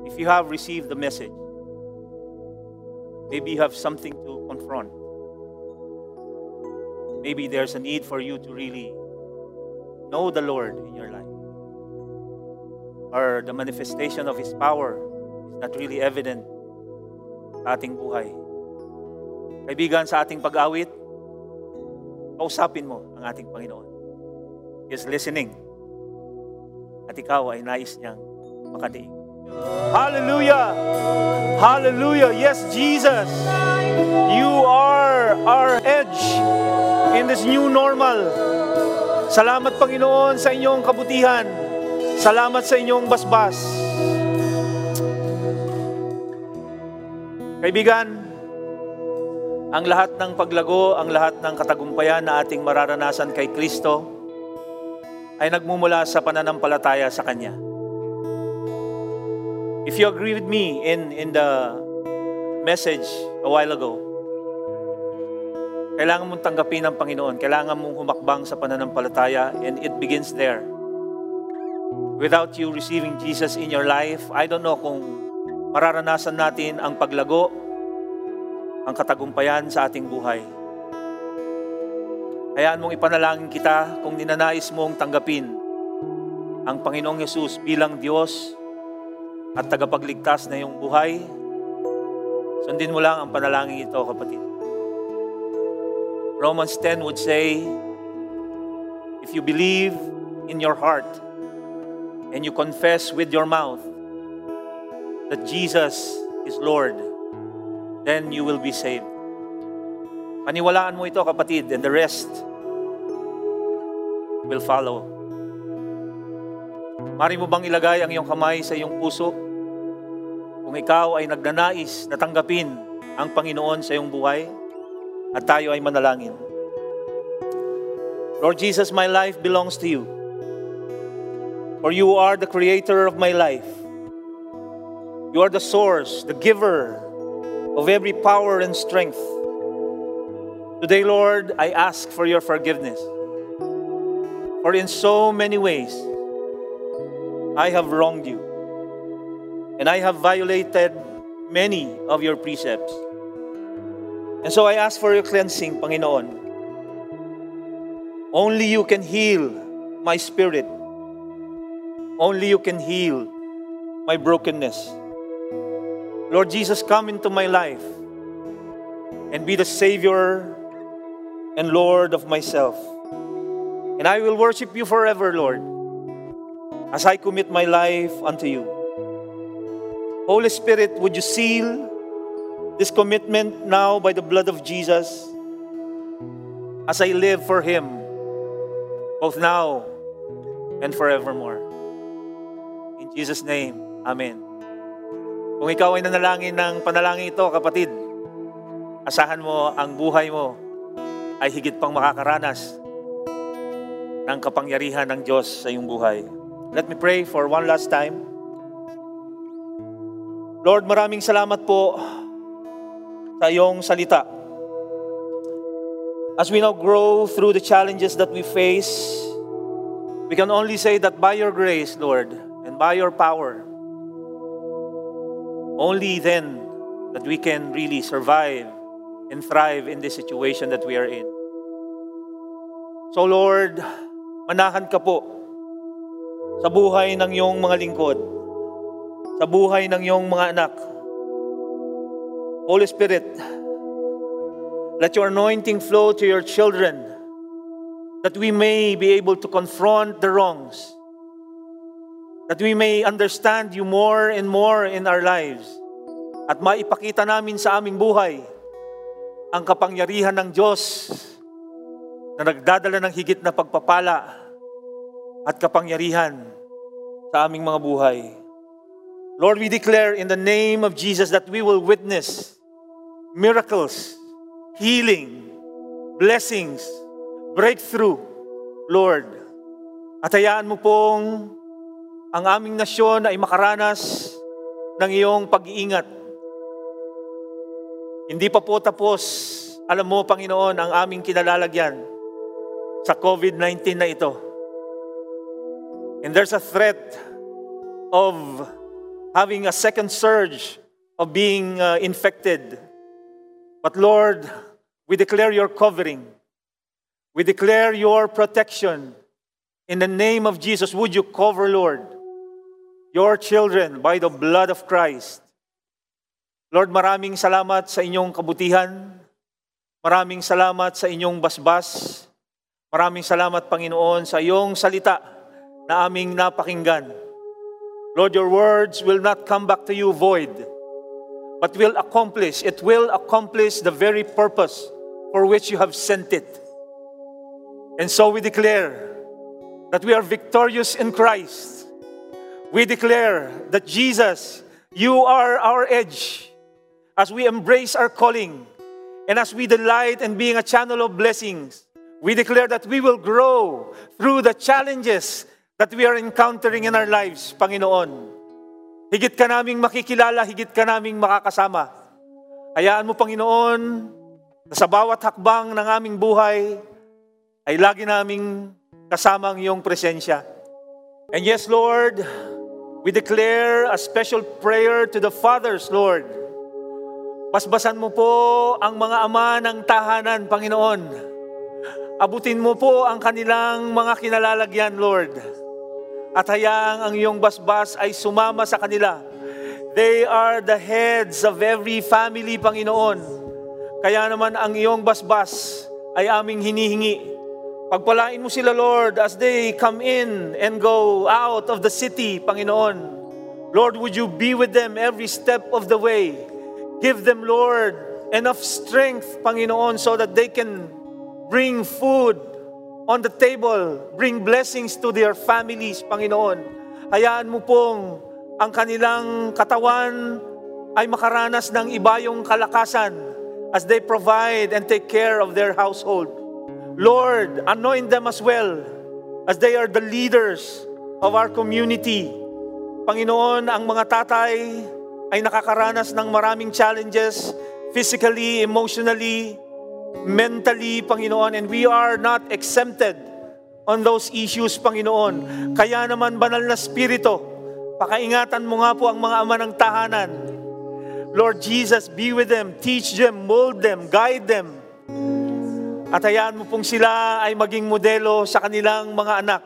If you have received the message, maybe you have something to confront. Maybe there's a need for you to really know the Lord in your life. Or the manifestation of His power is not really evident sa ating buhay. Kaibigan, sa ating pag-awit, kausapin mo ang ating Panginoon. He is listening. At ikaw ay nais niyang makadiig. Hallelujah! Hallelujah! Yes, Jesus! You are our edge in this new normal. Salamat, Panginoon, sa inyong kabutihan. Salamat sa inyong basbas. Kaibigan, ang lahat ng paglago, ang lahat ng katagumpayan na ating mararanasan kay Kristo ay nagmumula sa pananampalataya sa Kanya. If you agree with me in, in the message a while ago, kailangan mong tanggapin ang Panginoon. Kailangan mong humakbang sa pananampalataya and it begins there. Without you receiving Jesus in your life, I don't know kung mararanasan natin ang paglago, ang katagumpayan sa ating buhay. Hayaan mong ipanalangin kita kung ninanais mong tanggapin ang Panginoong Yesus bilang Diyos at tagapagligtas na iyong buhay. Sundin mo lang ang panalangin ito, kapatid. Romans 10 would say, if you believe in your heart and you confess with your mouth that Jesus is Lord, then you will be saved. Paniwalaan mo ito, kapatid, and the rest will follow. Mari mo bang ilagay ang iyong kamay sa iyong puso? Kung ikaw ay nagnanais na tanggapin ang Panginoon sa iyong buhay, at tayo ay manalangin. Lord Jesus, my life belongs to you. For you are the creator of my life. You are the source, the giver of every power and strength. Today, Lord, I ask for your forgiveness. For in so many ways, I have wronged you, and I have violated many of your precepts. And so I ask for your cleansing, Panginoon. Only you can heal my spirit. Only you can heal my brokenness. Lord Jesus, come into my life and be the Savior and Lord of myself. And I will worship you forever, Lord, as I commit my life unto you. Holy Spirit, would you seal this commitment now by the blood of Jesus as I live for Him, both now and forevermore. In Jesus' name, Amen. Kung ikaw ay nanalangin ng panalangin ito, kapatid, asahan mo ang buhay mo ay higit pang makakaranas ng kapangyarihan ng Diyos sa iyong buhay. Let me pray for one last time. Lord, maraming salamat po sa iyong salita. As we now grow through the challenges that we face, we can only say that by your grace, Lord, and by your power, only then that we can really survive and thrive in this situation that we are in. So Lord, manahan ka po sa buhay ng iyong mga lingkod, sa buhay ng iyong mga anak. Holy Spirit, let your anointing flow to your children that we may be able to confront the wrongs, that we may understand you more and more in our lives, at maipakita namin sa aming buhay ang kapangyarihan ng Diyos na nagdadala ng higit na pagpapala at kapangyarihan sa aming mga buhay. Lord, we declare in the name of Jesus that we will witness miracles, healing, blessings, breakthrough, Lord. At hayaan mo pong ang aming nasyon ay makaranas ng iyong pag-iingat. Hindi pa po tapos, alam mo, Panginoon, ang aming kinalalagyan sa COVID-19 na ito. And there's a threat of having a second surge of being uh, infected. But Lord, we declare your covering. We declare your protection. In the name of Jesus, would you cover, Lord, your children by the blood of Christ? Lord, maraming salamat sa inyong kabutihan. Maraming salamat sa inyong basbas. Maraming salamat, Panginoon, sa iyong salita na aming napakinggan. Lord, your words will not come back to you void, but will accomplish, it will accomplish the very purpose for which you have sent it. And so we declare that we are victorious in Christ. We declare that Jesus, you are our edge as we embrace our calling and as we delight in being a channel of blessings, we declare that we will grow through the challenges that we are encountering in our lives, Panginoon. Higit ka naming makikilala, higit ka naming makakasama. Hayaan mo, Panginoon, na sa bawat hakbang ng aming buhay, ay lagi naming kasama ang iyong presensya. And yes, Lord, we declare a special prayer to the fathers, Lord. Basbasan mo po ang mga ama ng tahanan, Panginoon. Abutin mo po ang kanilang mga kinalalagyan, Lord. At hayaang ang iyong basbas ay sumama sa kanila. They are the heads of every family, Panginoon. Kaya naman ang iyong basbas ay aming hinihingi Pagpalain mo sila, Lord, as they come in and go out of the city, Panginoon. Lord, would you be with them every step of the way? Give them, Lord, enough strength, Panginoon, so that they can bring food on the table, bring blessings to their families, Panginoon. Hayaan mo pong ang kanilang katawan ay makaranas ng ibayong kalakasan as they provide and take care of their household. Lord, anoint them as well as they are the leaders of our community. Panginoon, ang mga tatay ay nakakaranas ng maraming challenges physically, emotionally, mentally, Panginoon, and we are not exempted on those issues, Panginoon. Kaya naman, banal na spirito, pakaingatan mo nga po ang mga ama ng tahanan. Lord Jesus, be with them, teach them, mold them, guide them, at hayaan mo pong sila ay maging modelo sa kanilang mga anak.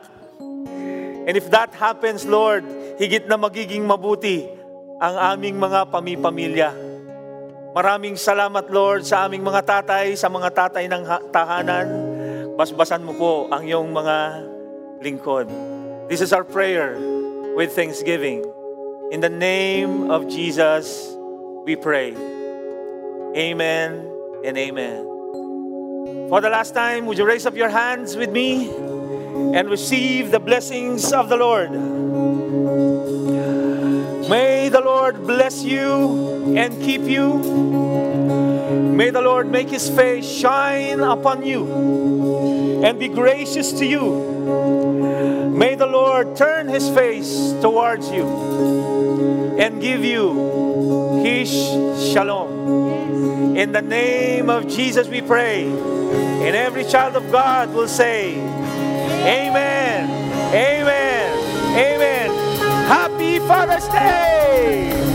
And if that happens, Lord, higit na magiging mabuti ang aming mga pamipamilya. Maraming salamat, Lord, sa aming mga tatay, sa mga tatay ng tahanan. Basbasan mo po ang iyong mga lingkod. This is our prayer with thanksgiving. In the name of Jesus, we pray. Amen and amen. For the last time, would you raise up your hands with me and receive the blessings of the Lord? May the Lord bless you and keep you. May the Lord make his face shine upon you and be gracious to you. May the Lord turn his face towards you and give you his shalom. In the name of Jesus we pray. And every child of God will say, Amen, Amen, Amen. Happy Father's Day!